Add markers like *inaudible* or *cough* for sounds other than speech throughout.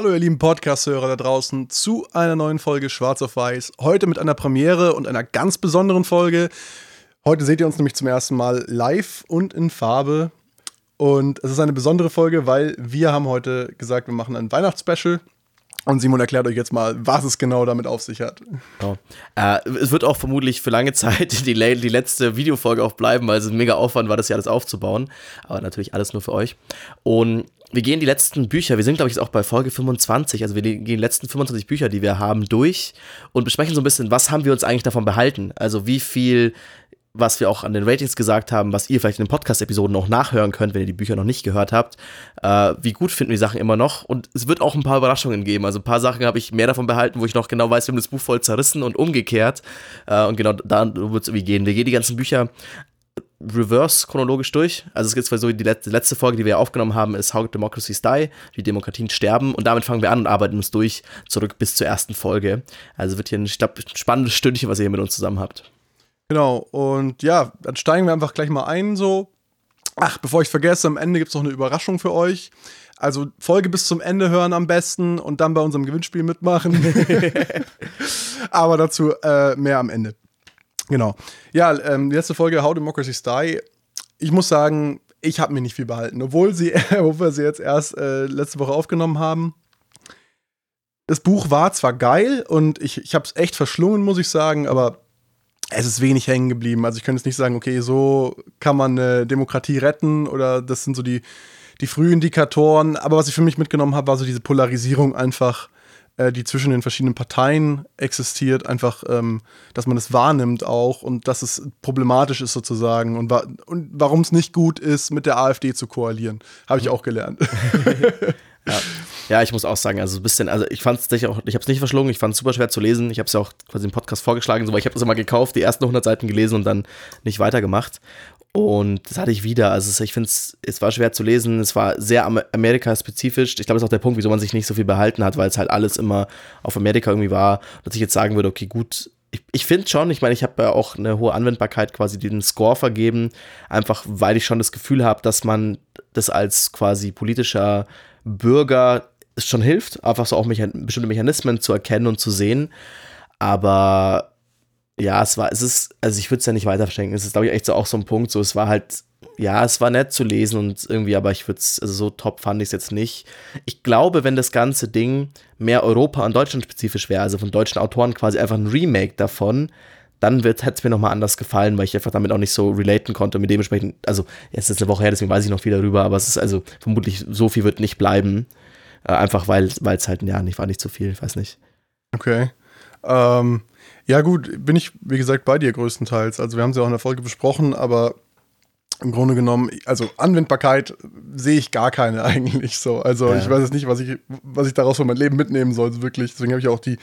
Hallo ihr lieben Podcast-Hörer da draußen zu einer neuen Folge Schwarz auf Weiß. Heute mit einer Premiere und einer ganz besonderen Folge. Heute seht ihr uns nämlich zum ersten Mal live und in Farbe. Und es ist eine besondere Folge, weil wir haben heute gesagt, wir machen ein Weihnachtsspecial. Und Simon erklärt euch jetzt mal, was es genau damit auf sich hat. Genau. Äh, es wird auch vermutlich für lange *laughs* Zeit die, die letzte Videofolge auch bleiben, weil es ein mega Aufwand war, das hier alles aufzubauen. Aber natürlich alles nur für euch. Und wir gehen die letzten Bücher, wir sind glaube ich jetzt auch bei Folge 25, also wir gehen die letzten 25 Bücher, die wir haben, durch und besprechen so ein bisschen, was haben wir uns eigentlich davon behalten? Also wie viel was wir auch an den Ratings gesagt haben, was ihr vielleicht in den Podcast-Episoden auch nachhören könnt, wenn ihr die Bücher noch nicht gehört habt. Äh, wie gut finden wir die Sachen immer noch? Und es wird auch ein paar Überraschungen geben. Also ein paar Sachen habe ich mehr davon behalten, wo ich noch genau weiß, wir haben das Buch voll zerrissen und umgekehrt. Äh, und genau da wird es irgendwie gehen. Wir gehen die ganzen Bücher reverse chronologisch durch. Also es gibt zwar so die letzte Folge, die wir aufgenommen haben, ist How Democracies Die, wie Demokratien sterben. Und damit fangen wir an und arbeiten uns durch zurück bis zur ersten Folge. Also wird hier ein, ich glaub, spannendes Stündchen, was ihr hier mit uns zusammen habt. Genau, und ja, dann steigen wir einfach gleich mal ein so. Ach, bevor ich vergesse, am Ende gibt es noch eine Überraschung für euch. Also Folge bis zum Ende hören am besten und dann bei unserem Gewinnspiel mitmachen. *laughs* Aber dazu äh, mehr am Ende. Genau. Ja, ähm, die letzte Folge How Democracies Die. Ich muss sagen, ich habe mir nicht viel behalten, obwohl, sie, *laughs* obwohl wir sie jetzt erst äh, letzte Woche aufgenommen haben. Das Buch war zwar geil und ich, ich habe es echt verschlungen, muss ich sagen, aber es ist wenig hängen geblieben. Also ich könnte jetzt nicht sagen, okay, so kann man eine Demokratie retten oder das sind so die, die Frühindikatoren. Aber was ich für mich mitgenommen habe, war so diese Polarisierung einfach äh, die zwischen den verschiedenen Parteien existiert, einfach, ähm, dass man das wahrnimmt auch und dass es problematisch ist sozusagen und, wa und warum es nicht gut ist, mit der AfD zu koalieren. Habe ich auch gelernt. *laughs* Ja. *laughs* ja, ich muss auch sagen, also ein bisschen, also ich fand es auch, ich habe es nicht verschlungen, ich fand es super schwer zu lesen. Ich habe es ja auch quasi im Podcast vorgeschlagen, so, weil ich habe das immer gekauft, die ersten 100 Seiten gelesen und dann nicht weitergemacht. Und das hatte ich wieder. Also ich finde es, es war schwer zu lesen. Es war sehr Amerika-spezifisch. Ich glaube, das ist auch der Punkt, wieso man sich nicht so viel behalten hat, weil es halt alles immer auf Amerika irgendwie war. Dass ich jetzt sagen würde, okay, gut, ich, ich finde schon, ich meine, ich habe ja auch eine hohe Anwendbarkeit quasi den Score vergeben, einfach weil ich schon das Gefühl habe, dass man das als quasi politischer Bürger es schon hilft, einfach so auch Mechan bestimmte Mechanismen zu erkennen und zu sehen. Aber ja, es war, es ist, also ich würde es ja nicht weiter verschenken. Es ist, glaube ich, echt so auch so ein Punkt. So, es war halt, ja, es war nett zu lesen und irgendwie, aber ich würde es, also so top fand ich es jetzt nicht. Ich glaube, wenn das ganze Ding mehr Europa- und Deutschland spezifisch wäre, also von deutschen Autoren quasi einfach ein Remake davon, dann hätte es mir nochmal anders gefallen, weil ich einfach damit auch nicht so relaten konnte mit dementsprechend, also jetzt ist es eine Woche her, deswegen weiß ich noch viel darüber, aber es ist also vermutlich so viel wird nicht bleiben. Äh, einfach weil es halt, ja, nicht war nicht zu viel, ich weiß nicht. Okay. Ähm, ja, gut, bin ich, wie gesagt, bei dir größtenteils. Also, wir haben sie auch in der Folge besprochen, aber im Grunde genommen, also Anwendbarkeit sehe ich gar keine *laughs* eigentlich so. Also, ja. ich weiß jetzt nicht, was ich, was ich daraus für mein Leben mitnehmen soll, wirklich. Deswegen habe ich auch die,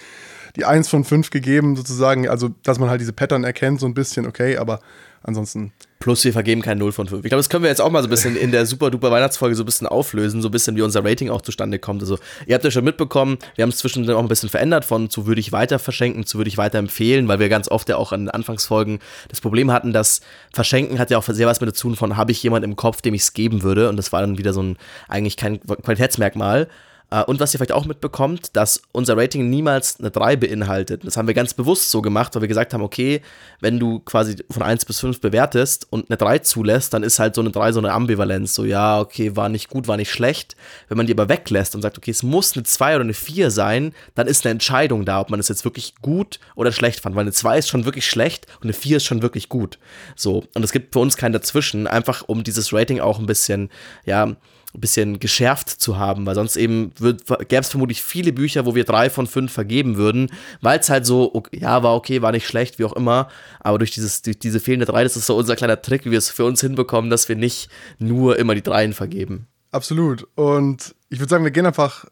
die 1 von 5 gegeben, sozusagen. Also, dass man halt diese Pattern erkennt, so ein bisschen, okay, aber ansonsten Plus wir vergeben kein 0 von 5. Ich glaube, das können wir jetzt auch mal so ein bisschen in der super duper Weihnachtsfolge so ein bisschen auflösen, so ein bisschen wie unser Rating auch zustande kommt. Also, ihr habt ja schon mitbekommen, wir haben es zwischendurch auch ein bisschen verändert von zu würde ich weiter verschenken zu würde ich weiter empfehlen, weil wir ganz oft ja auch in Anfangsfolgen das Problem hatten, dass Verschenken hat ja auch sehr was mit dazu von, habe ich jemand im Kopf, dem ich es geben würde. Und das war dann wieder so ein eigentlich kein Qualitätsmerkmal. Äh, und was ihr vielleicht auch mitbekommt, dass unser Rating niemals eine 3 beinhaltet. Das haben wir ganz bewusst so gemacht, weil wir gesagt haben, okay, wenn du quasi von 1 bis 5 bewertest und eine 3 zulässt, dann ist halt so eine 3 so eine Ambivalenz. So, ja, okay, war nicht gut, war nicht schlecht. Wenn man die aber weglässt und sagt, okay, es muss eine 2 oder eine 4 sein, dann ist eine Entscheidung da, ob man es jetzt wirklich gut oder schlecht fand. Weil eine 2 ist schon wirklich schlecht und eine 4 ist schon wirklich gut. So, und es gibt für uns kein Dazwischen, einfach um dieses Rating auch ein bisschen, ja, bisschen geschärft zu haben, weil sonst eben gäbe es vermutlich viele Bücher, wo wir drei von fünf vergeben würden, weil es halt so, okay, ja, war okay, war nicht schlecht, wie auch immer, aber durch, dieses, durch diese fehlende drei, das ist so unser kleiner Trick, wie wir es für uns hinbekommen, dass wir nicht nur immer die dreien vergeben. Absolut. Und ich würde sagen, wir gehen einfach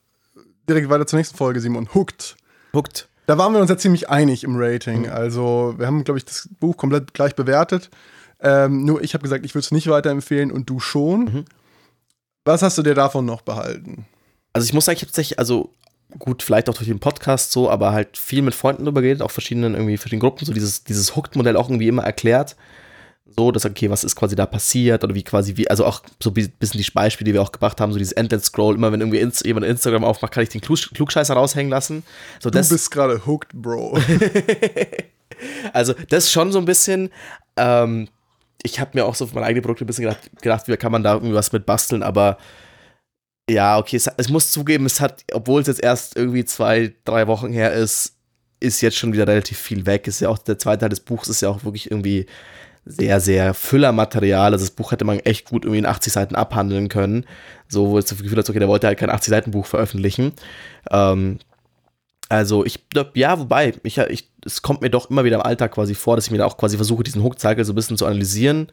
direkt weiter zur nächsten Folge, Simon. Hooked. Hooked. Da waren wir uns ja ziemlich einig im Rating. Mhm. Also, wir haben, glaube ich, das Buch komplett gleich bewertet. Ähm, nur ich habe gesagt, ich würde es nicht weiterempfehlen und du schon. Mhm. Was hast du dir davon noch behalten? Also ich muss sagen, ich habe tatsächlich, also gut, vielleicht auch durch den Podcast so, aber halt viel mit Freunden drüber geredet, auch verschiedenen irgendwie verschiedenen Gruppen, so dieses, dieses Hooked-Modell auch irgendwie immer erklärt. So, dass, okay, was ist quasi da passiert oder wie quasi, wie, also auch so ein bisschen die Beispiele, die wir auch gebracht haben, so dieses Endless-Scroll, immer wenn irgendwie ins, jemand Instagram aufmacht, kann ich den Klug Klugscheißer raushängen lassen. So, du bist gerade hooked, Bro. *laughs* also, das schon so ein bisschen, ähm, ich habe mir auch so für meine eigenen Produkte ein bisschen gedacht, gedacht, wie kann man da irgendwie was mit basteln, aber ja, okay, es, es muss zugeben, es hat, obwohl es jetzt erst irgendwie zwei, drei Wochen her ist, ist jetzt schon wieder relativ viel weg. Ist ja auch der zweite Teil des Buchs ist ja auch wirklich irgendwie sehr, sehr Füllermaterial. Also das Buch hätte man echt gut irgendwie in 80 Seiten abhandeln können. So, wo es das Gefühl hat, okay, der wollte halt kein 80-Seiten-Buch veröffentlichen. Ähm, also ich, ja, wobei, ich, ich, es kommt mir doch immer wieder im Alltag quasi vor, dass ich mir da auch quasi versuche, diesen Hook-Cycle so ein bisschen zu analysieren.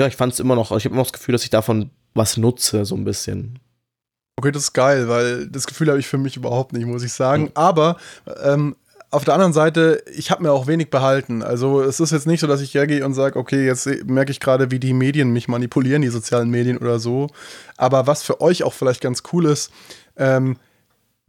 Ja, ich fand es immer noch, ich habe immer noch das Gefühl, dass ich davon was nutze, so ein bisschen. Okay, das ist geil, weil das Gefühl habe ich für mich überhaupt nicht, muss ich sagen. Mhm. Aber ähm, auf der anderen Seite, ich habe mir auch wenig behalten. Also es ist jetzt nicht so, dass ich hergehe und sage, okay, jetzt merke ich gerade, wie die Medien mich manipulieren, die sozialen Medien oder so. Aber was für euch auch vielleicht ganz cool ist, ähm,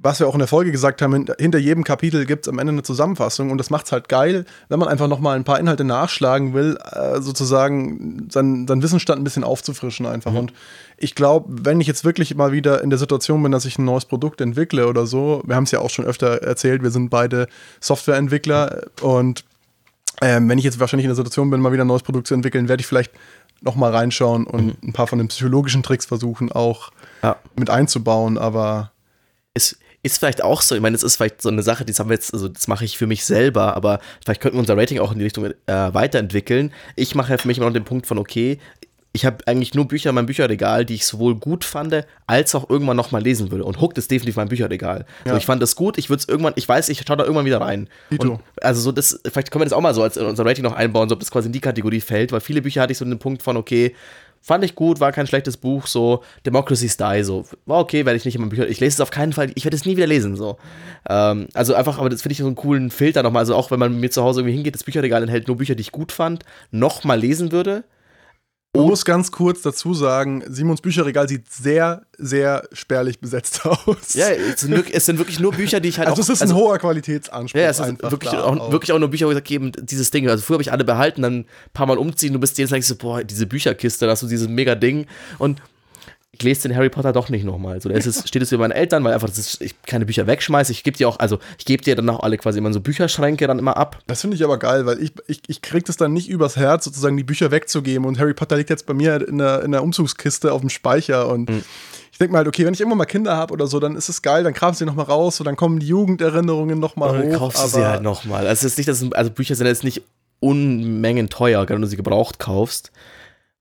was wir auch in der Folge gesagt haben, hinter jedem Kapitel gibt es am Ende eine Zusammenfassung und das macht es halt geil, wenn man einfach nochmal ein paar Inhalte nachschlagen will, äh, sozusagen seinen, seinen Wissensstand ein bisschen aufzufrischen einfach. Mhm. Und ich glaube, wenn ich jetzt wirklich mal wieder in der Situation bin, dass ich ein neues Produkt entwickle oder so, wir haben es ja auch schon öfter erzählt, wir sind beide Softwareentwickler mhm. und ähm, wenn ich jetzt wahrscheinlich in der Situation bin, mal wieder ein neues Produkt zu entwickeln, werde ich vielleicht nochmal reinschauen und mhm. ein paar von den psychologischen Tricks versuchen auch ja. mit einzubauen, aber es ist vielleicht auch so, ich meine, es ist vielleicht so eine Sache, die haben wir jetzt, also das mache ich für mich selber, aber vielleicht könnten wir unser Rating auch in die Richtung äh, weiterentwickeln. Ich mache ja für mich immer noch den Punkt von, okay, ich habe eigentlich nur Bücher in meinem Bücherregal, die ich sowohl gut fand, als auch irgendwann nochmal lesen würde. Und Hooked ist definitiv mein Bücherregal. Ja. Also ich fand das gut, ich würde es irgendwann, ich weiß, ich schaue da irgendwann wieder rein. Und also so das, vielleicht können wir das auch mal so als in unser Rating noch einbauen, so ob das quasi in die Kategorie fällt, weil viele Bücher hatte ich so den Punkt von, okay, Fand ich gut, war kein schlechtes Buch, so Democracy's Die, so war okay, werde ich nicht immer Bücher. Ich lese es auf keinen Fall, ich werde es nie wieder lesen, so. Ähm, also einfach, aber das finde ich so einen coolen Filter nochmal. Also auch wenn man mir zu Hause irgendwie hingeht, das Bücherregal enthält nur Bücher, die ich gut fand, nochmal lesen würde. Ich muss ganz kurz dazu sagen, Simons Bücherregal sieht sehr, sehr spärlich besetzt *laughs* aus. Ja, es sind, wirklich, es sind wirklich nur Bücher, die ich halt also auch... Also es ist ein also, hoher Qualitätsanspruch. Ja, es sind wirklich auch, wirklich auch nur Bücher, wo ich sage, eben dieses Ding. Also früher habe ich alle behalten, dann ein paar Mal umziehen, du bist jetzt denkst du, boah, diese Bücherkiste, da hast du dieses mega Ding. Und ich lese den Harry Potter doch nicht nochmal. So, da ist es, *laughs* steht es für meine Eltern, weil einfach ist, ich keine Bücher wegschmeiße. Ich gebe dir auch, also ich gebe dir dann auch alle quasi immer so Bücherschränke dann immer ab. Das finde ich aber geil, weil ich, ich, ich kriege das dann nicht übers Herz, sozusagen die Bücher wegzugeben. Und Harry Potter liegt jetzt bei mir in der, in der Umzugskiste auf dem Speicher und mhm. ich denke mal halt, okay, wenn ich irgendwann mal Kinder habe oder so, dann ist es geil, dann du sie nochmal raus, so dann kommen die Jugenderinnerungen nochmal hoch. Dann kaufst du sie halt nochmal. Also, es ist nicht, dass, also Bücher sind jetzt nicht Unmengen teuer, gerade wenn du sie gebraucht kaufst.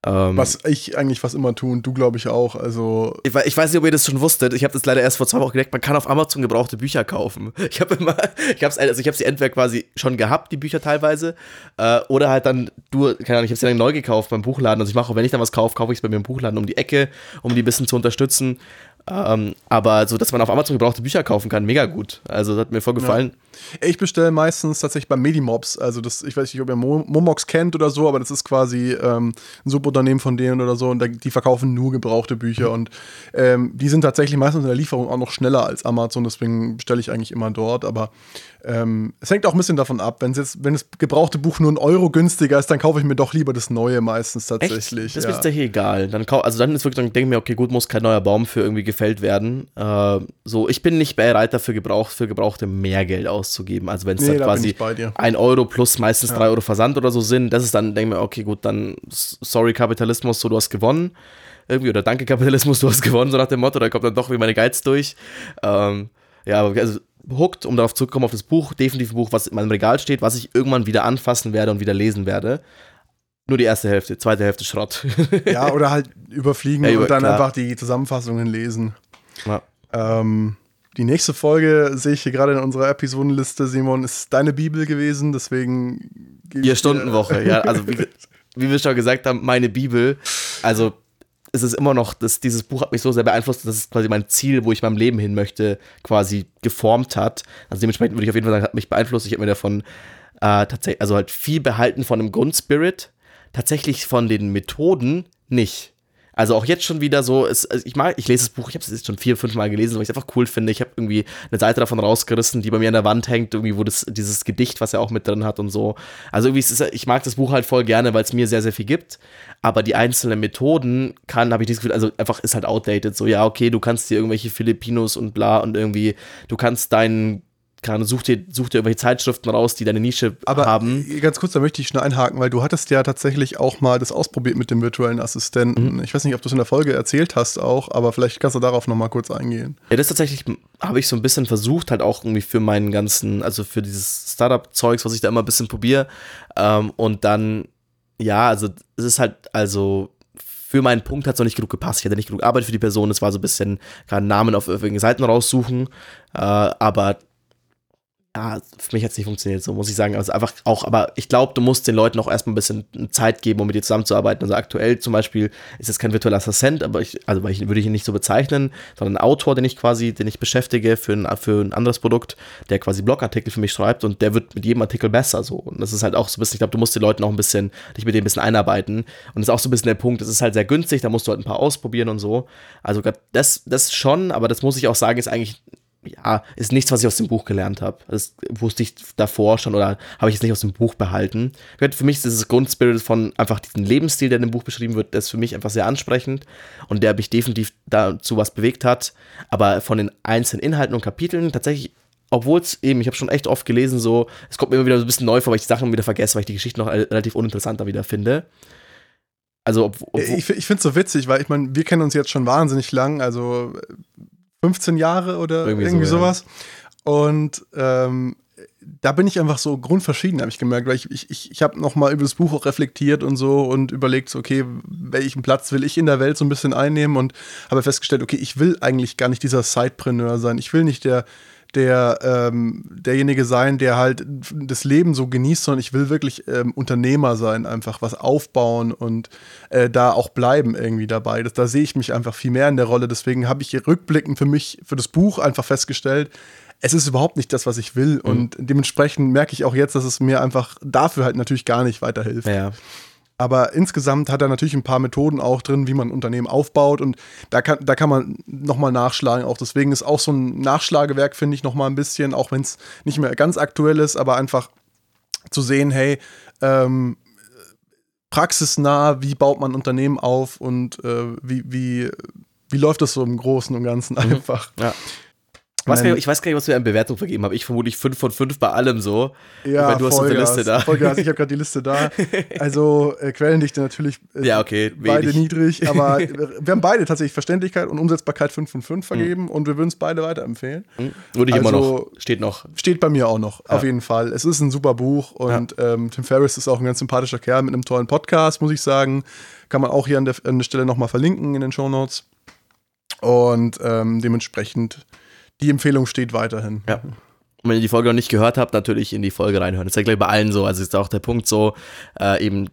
Ähm, Was ich eigentlich fast immer tue und du, glaube ich, auch. Also ich, ich, weiß nicht, ob ihr das schon wusstet. Ich habe das leider erst vor zwei Wochen gemerkt. Man kann auf Amazon gebrauchte Bücher kaufen. Ich habe immer, *laughs* ich habe also ich habe sie entweder quasi schon gehabt, die Bücher teilweise, äh, oder halt dann du, keine Ahnung, ich habe sie dann neu gekauft beim Buchladen. Also ich mache auch, wenn ich dann was kaufe, kaufe ich es bei mir im Buchladen um die Ecke, um die ein bisschen zu unterstützen. Ähm, aber so, dass man auf Amazon gebrauchte Bücher kaufen kann, mega gut. Also, das hat mir voll gefallen. Ja. Ich bestelle meistens tatsächlich bei Medimobs. Also, das, ich weiß nicht, ob ihr Momox kennt oder so, aber das ist quasi ähm, ein Subunternehmen von denen oder so. Und die verkaufen nur gebrauchte Bücher. Mhm. Und ähm, die sind tatsächlich meistens in der Lieferung auch noch schneller als Amazon. Deswegen bestelle ich eigentlich immer dort. Aber ähm, es hängt auch ein bisschen davon ab. Wenn's jetzt, wenn das gebrauchte Buch nur ein Euro günstiger ist, dann kaufe ich mir doch lieber das neue meistens tatsächlich. Echt? Das ja. ist mir egal. Dann also dann ist wirklich, dann denke ich mir, okay, gut, muss kein neuer Baum für irgendwie gefällt werden. Äh, so, ich bin nicht bereit dafür, gebraucht, für Gebrauchte mehr Geld auszugeben. Also wenn es nee, dann quasi ein Euro plus meistens ja. drei Euro Versand oder so sind, das ist dann, denke ich mir, okay, gut, dann sorry Kapitalismus, so du hast gewonnen. Irgendwie, oder danke Kapitalismus, du hast gewonnen, so nach dem Motto, da kommt dann doch wie meine Geiz durch. Ähm, ja, also hooked, um darauf zurückzukommen, auf das Buch, definitiv ein Buch, was in meinem Regal steht, was ich irgendwann wieder anfassen werde und wieder lesen werde. Nur die erste Hälfte, zweite Hälfte Schrott. *laughs* ja, oder halt überfliegen ja, über, und dann klar. einfach die Zusammenfassungen lesen. Ja. Ähm, die nächste Folge sehe ich hier gerade in unserer Episodenliste, Simon, ist deine Bibel gewesen, deswegen. Vier Stundenwoche, ja. Also, wie, wie wir schon gesagt haben, meine Bibel. Also, es ist immer noch, das, dieses Buch hat mich so sehr beeinflusst, dass es quasi mein Ziel, wo ich meinem Leben hin möchte, quasi geformt hat. Also dementsprechend würde ich auf jeden Fall sagen, hat mich beeinflusst. Ich habe mir davon äh, tatsächlich, also halt viel behalten von dem Grundspirit, tatsächlich von den Methoden nicht. Also auch jetzt schon wieder so, es, also ich mag, ich lese das Buch, ich habe es jetzt schon vier, fünf Mal gelesen, weil ich es einfach cool finde. Ich habe irgendwie eine Seite davon rausgerissen, die bei mir an der Wand hängt, irgendwie, wo das, dieses Gedicht, was er auch mit drin hat und so. Also irgendwie, ist, ich mag das Buch halt voll gerne, weil es mir sehr, sehr viel gibt. Aber die einzelnen Methoden kann, habe ich das Gefühl, also einfach ist halt outdated. So, ja, okay, du kannst dir irgendwelche Filipinos und bla und irgendwie, du kannst deinen keine such dir, such dir irgendwelche Zeitschriften raus, die deine Nische Aber haben. ganz kurz, da möchte ich schnell einhaken, weil du hattest ja tatsächlich auch mal das ausprobiert mit dem virtuellen Assistenten. Mhm. Ich weiß nicht, ob du es in der Folge erzählt hast auch, aber vielleicht kannst du darauf noch mal kurz eingehen. Ja, das tatsächlich habe ich so ein bisschen versucht, halt auch irgendwie für meinen ganzen, also für dieses Startup-Zeugs, was ich da immer ein bisschen probiere. Ähm, und dann, ja, also es ist halt, also für meinen Punkt hat es noch nicht genug gepasst. Ich hatte nicht genug Arbeit für die Person. Es war so ein bisschen gerade Namen auf irgendwelchen Seiten raussuchen. Äh, aber ja, für mich hat es nicht funktioniert, so muss ich sagen. Also einfach auch, aber ich glaube, du musst den Leuten auch erstmal ein bisschen Zeit geben, um mit dir zusammenzuarbeiten. Also aktuell zum Beispiel ist es kein virtueller Assistent, aber ich, also ich, würde ich ihn nicht so bezeichnen, sondern ein Autor, den ich quasi, den ich beschäftige für ein, für ein anderes Produkt, der quasi Blogartikel für mich schreibt und der wird mit jedem Artikel besser so. Und das ist halt auch so ein bisschen, ich glaube, du musst den Leuten auch ein bisschen, dich mit denen ein bisschen einarbeiten. Und das ist auch so ein bisschen der Punkt, das ist halt sehr günstig, da musst du halt ein paar ausprobieren und so. Also das, das schon, aber das muss ich auch sagen, ist eigentlich ja, ist nichts, was ich aus dem Buch gelernt habe. Das wusste ich davor schon oder habe ich jetzt nicht aus dem Buch behalten. Für mich ist dieses Grundspirit von einfach diesem Lebensstil, der in dem Buch beschrieben wird, das ist für mich einfach sehr ansprechend und der mich definitiv dazu was bewegt hat. Aber von den einzelnen Inhalten und Kapiteln tatsächlich obwohl es eben, ich habe schon echt oft gelesen, so, es kommt mir immer wieder so ein bisschen neu vor, weil ich die Sachen wieder vergesse, weil ich die Geschichte noch relativ uninteressanter wieder finde. Also, ob, ob, ich, ich finde es so witzig, weil ich meine, wir kennen uns jetzt schon wahnsinnig lang, also 15 Jahre oder irgendwie, irgendwie so, sowas. Ja. Und ähm, da bin ich einfach so grundverschieden, habe ich gemerkt, weil ich, ich, ich habe nochmal über das Buch auch reflektiert und so und überlegt, okay, welchen Platz will ich in der Welt so ein bisschen einnehmen und habe festgestellt, okay, ich will eigentlich gar nicht dieser Sidepreneur sein. Ich will nicht der, der ähm, derjenige sein, der halt das Leben so genießt, sondern ich will wirklich ähm, Unternehmer sein, einfach was aufbauen und äh, da auch bleiben irgendwie dabei. Das, da sehe ich mich einfach viel mehr in der Rolle. Deswegen habe ich rückblickend für mich, für das Buch einfach festgestellt, es ist überhaupt nicht das, was ich will. Mhm. Und dementsprechend merke ich auch jetzt, dass es mir einfach dafür halt natürlich gar nicht weiterhilft. Ja. Aber insgesamt hat er natürlich ein paar Methoden auch drin, wie man ein Unternehmen aufbaut und da kann, da kann man nochmal nachschlagen. Auch deswegen ist auch so ein Nachschlagewerk, finde ich, nochmal ein bisschen, auch wenn es nicht mehr ganz aktuell ist, aber einfach zu sehen, hey, ähm, praxisnah, wie baut man Unternehmen auf und äh, wie, wie, wie läuft das so im Großen und Ganzen mhm. einfach. Ja. Was ich weiß gar nicht, was wir an Bewertung vergeben haben. Ich vermutlich 5 von 5 bei allem so. Ja, meine, du hast eine Liste da. Vollgas, ich habe gerade die Liste da. *laughs* Also äh, Quellendichte natürlich äh, ja, okay, beide wenig. niedrig, aber *laughs* wir haben beide tatsächlich Verständlichkeit und Umsetzbarkeit 5 von 5 vergeben mhm. und wir würden es beide weiterempfehlen. Mhm. Würde ich also, immer noch. Steht noch. Steht bei mir auch noch, ja. auf jeden Fall. Es ist ein super Buch und ja. ähm, Tim Ferriss ist auch ein ganz sympathischer Kerl mit einem tollen Podcast, muss ich sagen. Kann man auch hier an der, an der Stelle nochmal verlinken in den Show Notes. Und ähm, dementsprechend die Empfehlung steht weiterhin. Ja. Und wenn ihr die Folge noch nicht gehört habt, natürlich in die Folge reinhören. Das ist ja gleich bei allen so. Also ist auch der Punkt so, äh, eben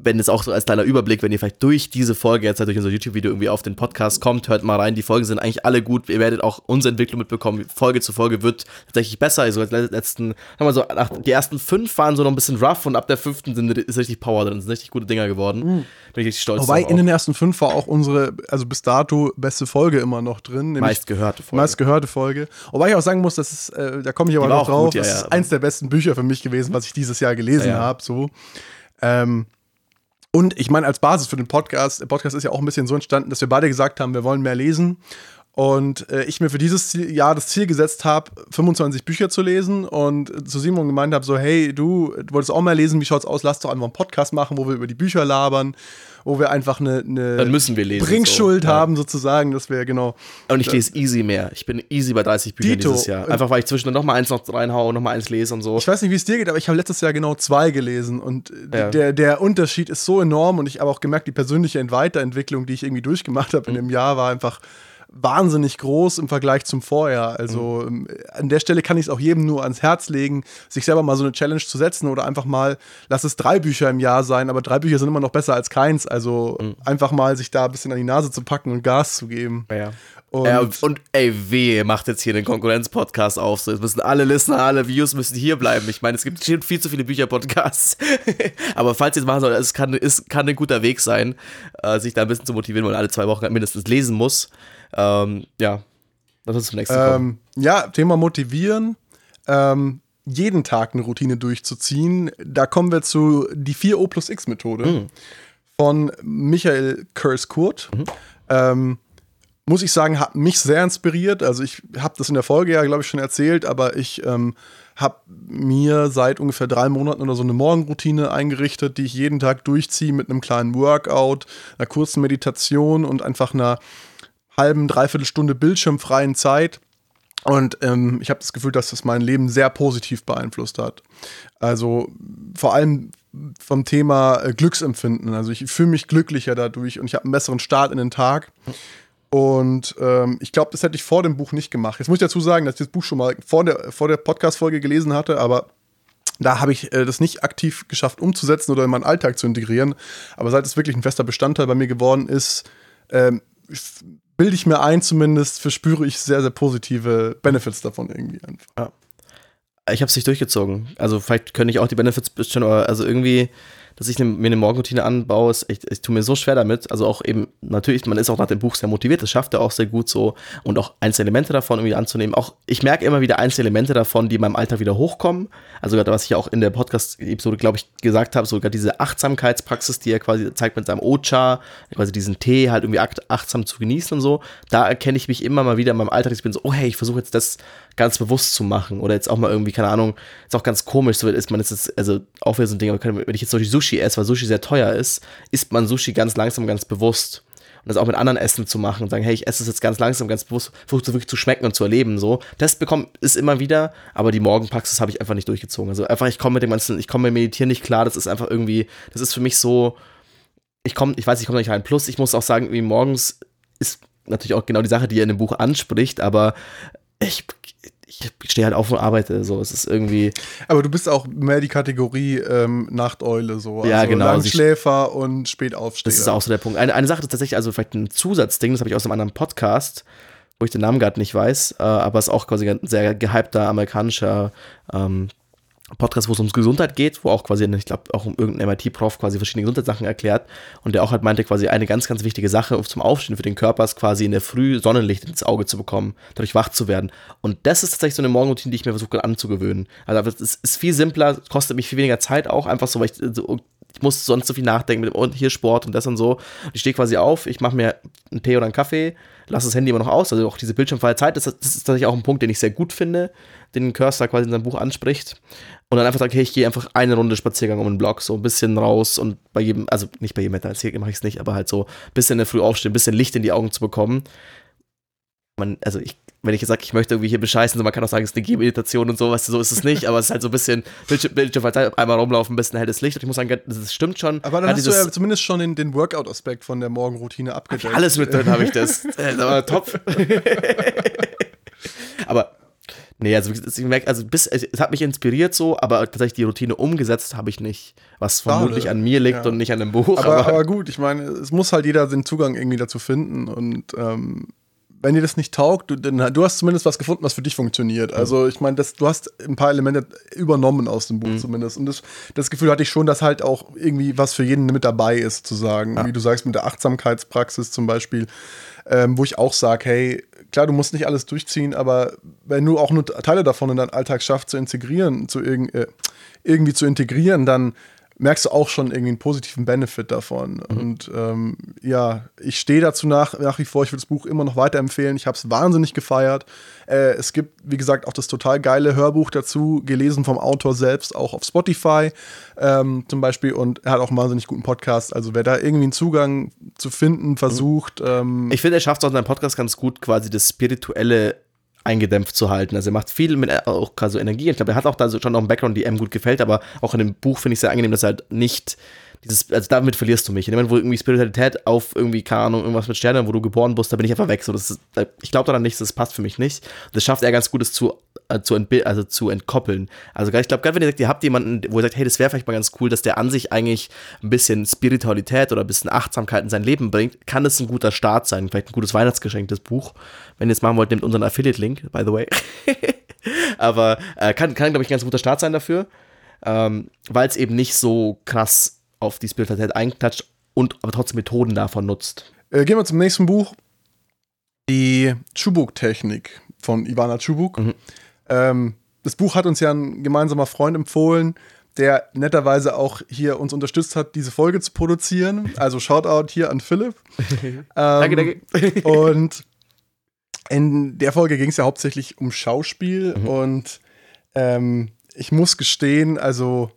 wenn es auch so als kleiner Überblick, wenn ihr vielleicht durch diese Folge jetzt halt durch unser YouTube-Video irgendwie auf den Podcast kommt, hört mal rein. Die Folgen sind eigentlich alle gut. Ihr werdet auch unsere Entwicklung mitbekommen. Folge zu Folge wird tatsächlich besser. Also letzten, sagen wir so, die ersten fünf waren so noch ein bisschen rough und ab der fünften sind, ist richtig Power drin. Sind richtig gute Dinger geworden. Mhm. Bin ich richtig stolz Wobei in den ersten fünf war auch unsere, also bis dato beste Folge immer noch drin. Meist gehörte Folge. Meist gehörte Folge. Wobei ich auch sagen muss, das ist, äh, da komme ich aber noch drauf, gut, ja, das ist eins der besten Bücher für mich gewesen, was ich dieses Jahr gelesen ja, habe. So. Ähm, und ich meine, als Basis für den Podcast, der Podcast ist ja auch ein bisschen so entstanden, dass wir beide gesagt haben, wir wollen mehr lesen. Und äh, ich mir für dieses Jahr das Ziel gesetzt habe, 25 Bücher zu lesen und zu Simon gemeint habe, so, hey, du, du wolltest auch mehr lesen, wie schaut's aus? Lass doch einfach einen Podcast machen, wo wir über die Bücher labern wo wir einfach eine, eine Dann müssen wir lesen, Bringschuld so. haben, sozusagen, dass wir genau. Und ich lese easy mehr. Ich bin easy bei 30 Büchern Dito. dieses Jahr. Einfach weil ich zwischendurch noch mal eins noch reinhaue, noch mal eins lese und so. Ich weiß nicht, wie es dir geht, aber ich habe letztes Jahr genau zwei gelesen und ja. der, der Unterschied ist so enorm und ich habe auch gemerkt, die persönliche Weiterentwicklung, die ich irgendwie durchgemacht habe mhm. in dem Jahr, war einfach wahnsinnig groß im Vergleich zum Vorjahr. Also mhm. an der Stelle kann ich es auch jedem nur ans Herz legen, sich selber mal so eine Challenge zu setzen oder einfach mal, lass es drei Bücher im Jahr sein, aber drei Bücher sind immer noch besser als keins. Also mhm. einfach mal sich da ein bisschen an die Nase zu packen und Gas zu geben. Ja. Und, ja, und ey, weh, macht jetzt hier den Konkurrenz-Podcast auf. So, jetzt müssen alle Listener, alle Views müssen hier bleiben. Ich meine, es gibt viel zu viele Bücher-Podcasts. *laughs* Aber falls ihr es machen sollt, es kann, es kann ein guter Weg sein, äh, sich da ein bisschen zu motivieren, weil man alle zwei Wochen mindestens lesen muss. Ähm, ja, lass uns zum nächsten ähm, Ja, Thema motivieren. Ähm, jeden Tag eine Routine durchzuziehen. Da kommen wir zu die 4O plus X Methode mhm. von Michael Kurz-Kurt. Mhm. Ähm, muss ich sagen, hat mich sehr inspiriert. Also ich habe das in der Folge ja, glaube ich, schon erzählt, aber ich ähm, habe mir seit ungefähr drei Monaten oder so eine Morgenroutine eingerichtet, die ich jeden Tag durchziehe mit einem kleinen Workout, einer kurzen Meditation und einfach einer halben, dreiviertel Stunde bildschirmfreien Zeit. Und ähm, ich habe das Gefühl, dass das mein Leben sehr positiv beeinflusst hat. Also vor allem vom Thema äh, Glücksempfinden. Also ich fühle mich glücklicher dadurch und ich habe einen besseren Start in den Tag. Und ähm, ich glaube, das hätte ich vor dem Buch nicht gemacht. Jetzt muss ich dazu sagen, dass ich das Buch schon mal vor der, vor der Podcast-Folge gelesen hatte, aber da habe ich äh, das nicht aktiv geschafft umzusetzen oder in meinen Alltag zu integrieren. Aber seit es wirklich ein fester Bestandteil bei mir geworden ist, ähm, bilde ich mir ein, zumindest verspüre ich sehr, sehr positive Benefits davon irgendwie einfach. Ja. Ich habe es nicht durchgezogen. Also vielleicht könnte ich auch die Benefits bestimmt, also irgendwie dass ich ne, mir eine Morgenroutine anbaue. Ist echt, ich tue mir so schwer damit. Also auch eben, natürlich, man ist auch nach dem Buch sehr motiviert, das schafft er auch sehr gut so. Und auch einzelne Elemente davon irgendwie anzunehmen. Auch ich merke immer wieder einzelne Elemente davon, die in meinem Alltag wieder hochkommen. Also gerade was ich auch in der Podcast-Episode, glaube ich, gesagt habe, sogar diese Achtsamkeitspraxis, die er quasi zeigt mit seinem Ocha, quasi diesen Tee halt irgendwie achtsam zu genießen und so. Da erkenne ich mich immer mal wieder in meinem Alltag. Ich bin so, oh hey, ich versuche jetzt das ganz bewusst zu machen. Oder jetzt auch mal irgendwie, keine Ahnung, ist auch ganz komisch, so ist man jetzt, also auch wieder so ein Ding, wenn ich jetzt zum Sushi esse, weil Sushi sehr teuer ist, isst man Sushi ganz langsam, ganz bewusst. Und das auch mit anderen Essen zu machen und sagen, hey, ich esse es jetzt ganz langsam, ganz bewusst, versuche wirklich zu schmecken und zu erleben, so. Das bekommt, ist immer wieder, aber die Morgenpraxis habe ich einfach nicht durchgezogen. Also einfach, ich komme mit dem ganzen, ich komme mit Meditieren nicht klar, das ist einfach irgendwie, das ist für mich so, ich komme, ich weiß, ich komme nicht rein. Plus, ich muss auch sagen, wie morgens ist natürlich auch genau die Sache, die er in dem Buch anspricht, aber ich, ich stehe halt auf und arbeite. So, es ist irgendwie. Aber du bist auch mehr die Kategorie ähm, Nachteule, so. Ja, also genau. Langschläfer und Spätaufsteher. Das ist auch so der Punkt. Eine, eine Sache ist tatsächlich, also vielleicht ein Zusatzding, das habe ich aus einem anderen Podcast, wo ich den Namen gerade nicht weiß, äh, aber es ist auch quasi ein sehr gehypter amerikanischer ähm, Podcast, wo es ums Gesundheit geht, wo auch quasi, ich glaube, auch um irgendein MIT-Prof quasi verschiedene Gesundheitssachen erklärt und der auch halt meinte, quasi eine ganz, ganz wichtige Sache zum Aufstehen für den Körper ist quasi in der Früh Sonnenlicht ins Auge zu bekommen, dadurch wach zu werden. Und das ist tatsächlich so eine Morgenroutine, die ich mir versuche anzugewöhnen. Also es ist viel simpler, kostet mich viel weniger Zeit auch, einfach so, weil ich so, ich muss sonst so viel nachdenken mit und hier Sport und das und so. Und ich stehe quasi auf, ich mache mir einen Tee oder einen Kaffee, lasse das Handy immer noch aus, also auch diese bildschirmfreie Zeit, das, das ist tatsächlich auch ein Punkt, den ich sehr gut finde, den Cursor quasi in seinem Buch anspricht. Und dann einfach sagt, hey, ich gehe einfach eine Runde Spaziergang um den Block, so ein bisschen raus und bei jedem, also nicht bei jedem als mache ich es nicht, aber halt so ein bisschen in der Früh aufstehen, ein bisschen Licht in die Augen zu bekommen. Man, also ich, wenn ich jetzt sage, ich möchte irgendwie hier bescheißen, so man kann auch sagen, es ist eine Gehmeditation und so, weißt du, so ist es nicht, aber es ist halt so ein bisschen Bildschirm, Bildschirm einmal rumlaufen, ein bisschen helles Licht und ich muss sagen, das stimmt schon. Aber dann hast du ja zumindest schon den, den Workout-Aspekt von der Morgenroutine abgedeckt. Alles mit drin habe ich das. *laughs* das war top. *laughs* aber Nee, also ich merke, also bis, es hat mich inspiriert so, aber tatsächlich die Routine umgesetzt habe ich nicht. Was vermutlich Schade. an mir liegt ja. und nicht an dem Buch. Aber, aber, aber, gut, ich meine, es muss halt jeder den Zugang irgendwie dazu finden und ähm, wenn dir das nicht taugt, du, dann, du hast zumindest was gefunden, was für dich funktioniert. Also ich meine, du hast ein paar Elemente übernommen aus dem Buch mhm. zumindest. Und das, das, Gefühl hatte ich schon, dass halt auch irgendwie was für jeden mit dabei ist, zu sagen. Ja. Wie du sagst, mit der Achtsamkeitspraxis zum Beispiel, ähm, wo ich auch sage, hey, klar, du musst nicht alles durchziehen, aber wenn du auch nur Teile davon in deinen Alltag schaffst zu integrieren, zu irg äh, irgendwie zu integrieren, dann merkst du auch schon irgendwie einen positiven Benefit davon. Mhm. Und ähm, ja, ich stehe dazu nach, nach wie vor, ich würde das Buch immer noch weiterempfehlen. Ich habe es wahnsinnig gefeiert. Äh, es gibt, wie gesagt, auch das total geile Hörbuch dazu, gelesen vom Autor selbst, auch auf Spotify ähm, zum Beispiel. Und er hat auch einen wahnsinnig guten Podcast. Also wer da irgendwie einen Zugang zu finden versucht. Ähm, ich finde, er schafft es auch in seinem Podcast ganz gut, quasi das spirituelle eingedämpft zu halten. Also er macht viel mit äh, auch gerade so Energie. Ich glaube, er hat auch da schon noch einen Background, die ihm gut gefällt, aber auch in dem Buch finde ich sehr angenehm, dass er halt nicht dieses, also damit verlierst du mich. In dem Moment, wo irgendwie Spiritualität auf irgendwie, keine Ahnung, irgendwas mit Sternen, wo du geboren bist, da bin ich einfach weg. So, das ist, ich glaube daran nicht, das passt für mich nicht. Das schafft er ganz gut, es zu, äh, zu, also zu entkoppeln. Also ich glaube, gerade wenn ihr sagt, ihr habt jemanden, wo ihr sagt, hey, das wäre vielleicht mal ganz cool, dass der an sich eigentlich ein bisschen Spiritualität oder ein bisschen Achtsamkeit in sein Leben bringt, kann das ein guter Start sein. Vielleicht ein gutes Weihnachtsgeschenk, das Buch. Wenn ihr es machen wollt, nehmt unseren Affiliate-Link, by the way. *laughs* Aber äh, kann, kann glaube ich, ein ganz guter Start sein dafür, ähm, weil es eben nicht so krass auf die Spiritualität einklatscht und aber trotzdem Methoden davon nutzt. Äh, gehen wir zum nächsten Buch. Die Chubuk-Technik von Ivana Chubuk. Mhm. Ähm, das Buch hat uns ja ein gemeinsamer Freund empfohlen, der netterweise auch hier uns unterstützt hat, diese Folge zu produzieren. Also Shoutout hier an Philipp. *laughs* ähm, danke, danke. *laughs* und in der Folge ging es ja hauptsächlich um Schauspiel mhm. und ähm, ich muss gestehen, also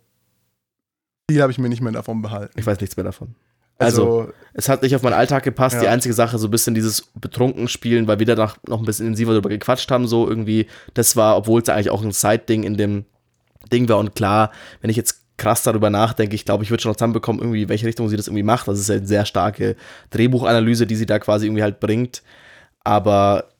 viel habe ich mir nicht mehr davon behalten. Ich weiß nichts mehr davon. Also, also es hat nicht auf meinen Alltag gepasst. Ja. Die einzige Sache, so ein bisschen dieses betrunken Spielen, weil wir danach noch ein bisschen intensiver darüber gequatscht haben, so irgendwie, das war, obwohl es eigentlich auch ein Side-Ding in dem Ding war. Und klar, wenn ich jetzt krass darüber nachdenke, ich glaube, ich würde schon noch zusammenbekommen, irgendwie, welche Richtung sie das irgendwie macht. Das ist ja eine sehr starke Drehbuchanalyse, die sie da quasi irgendwie halt bringt. Aber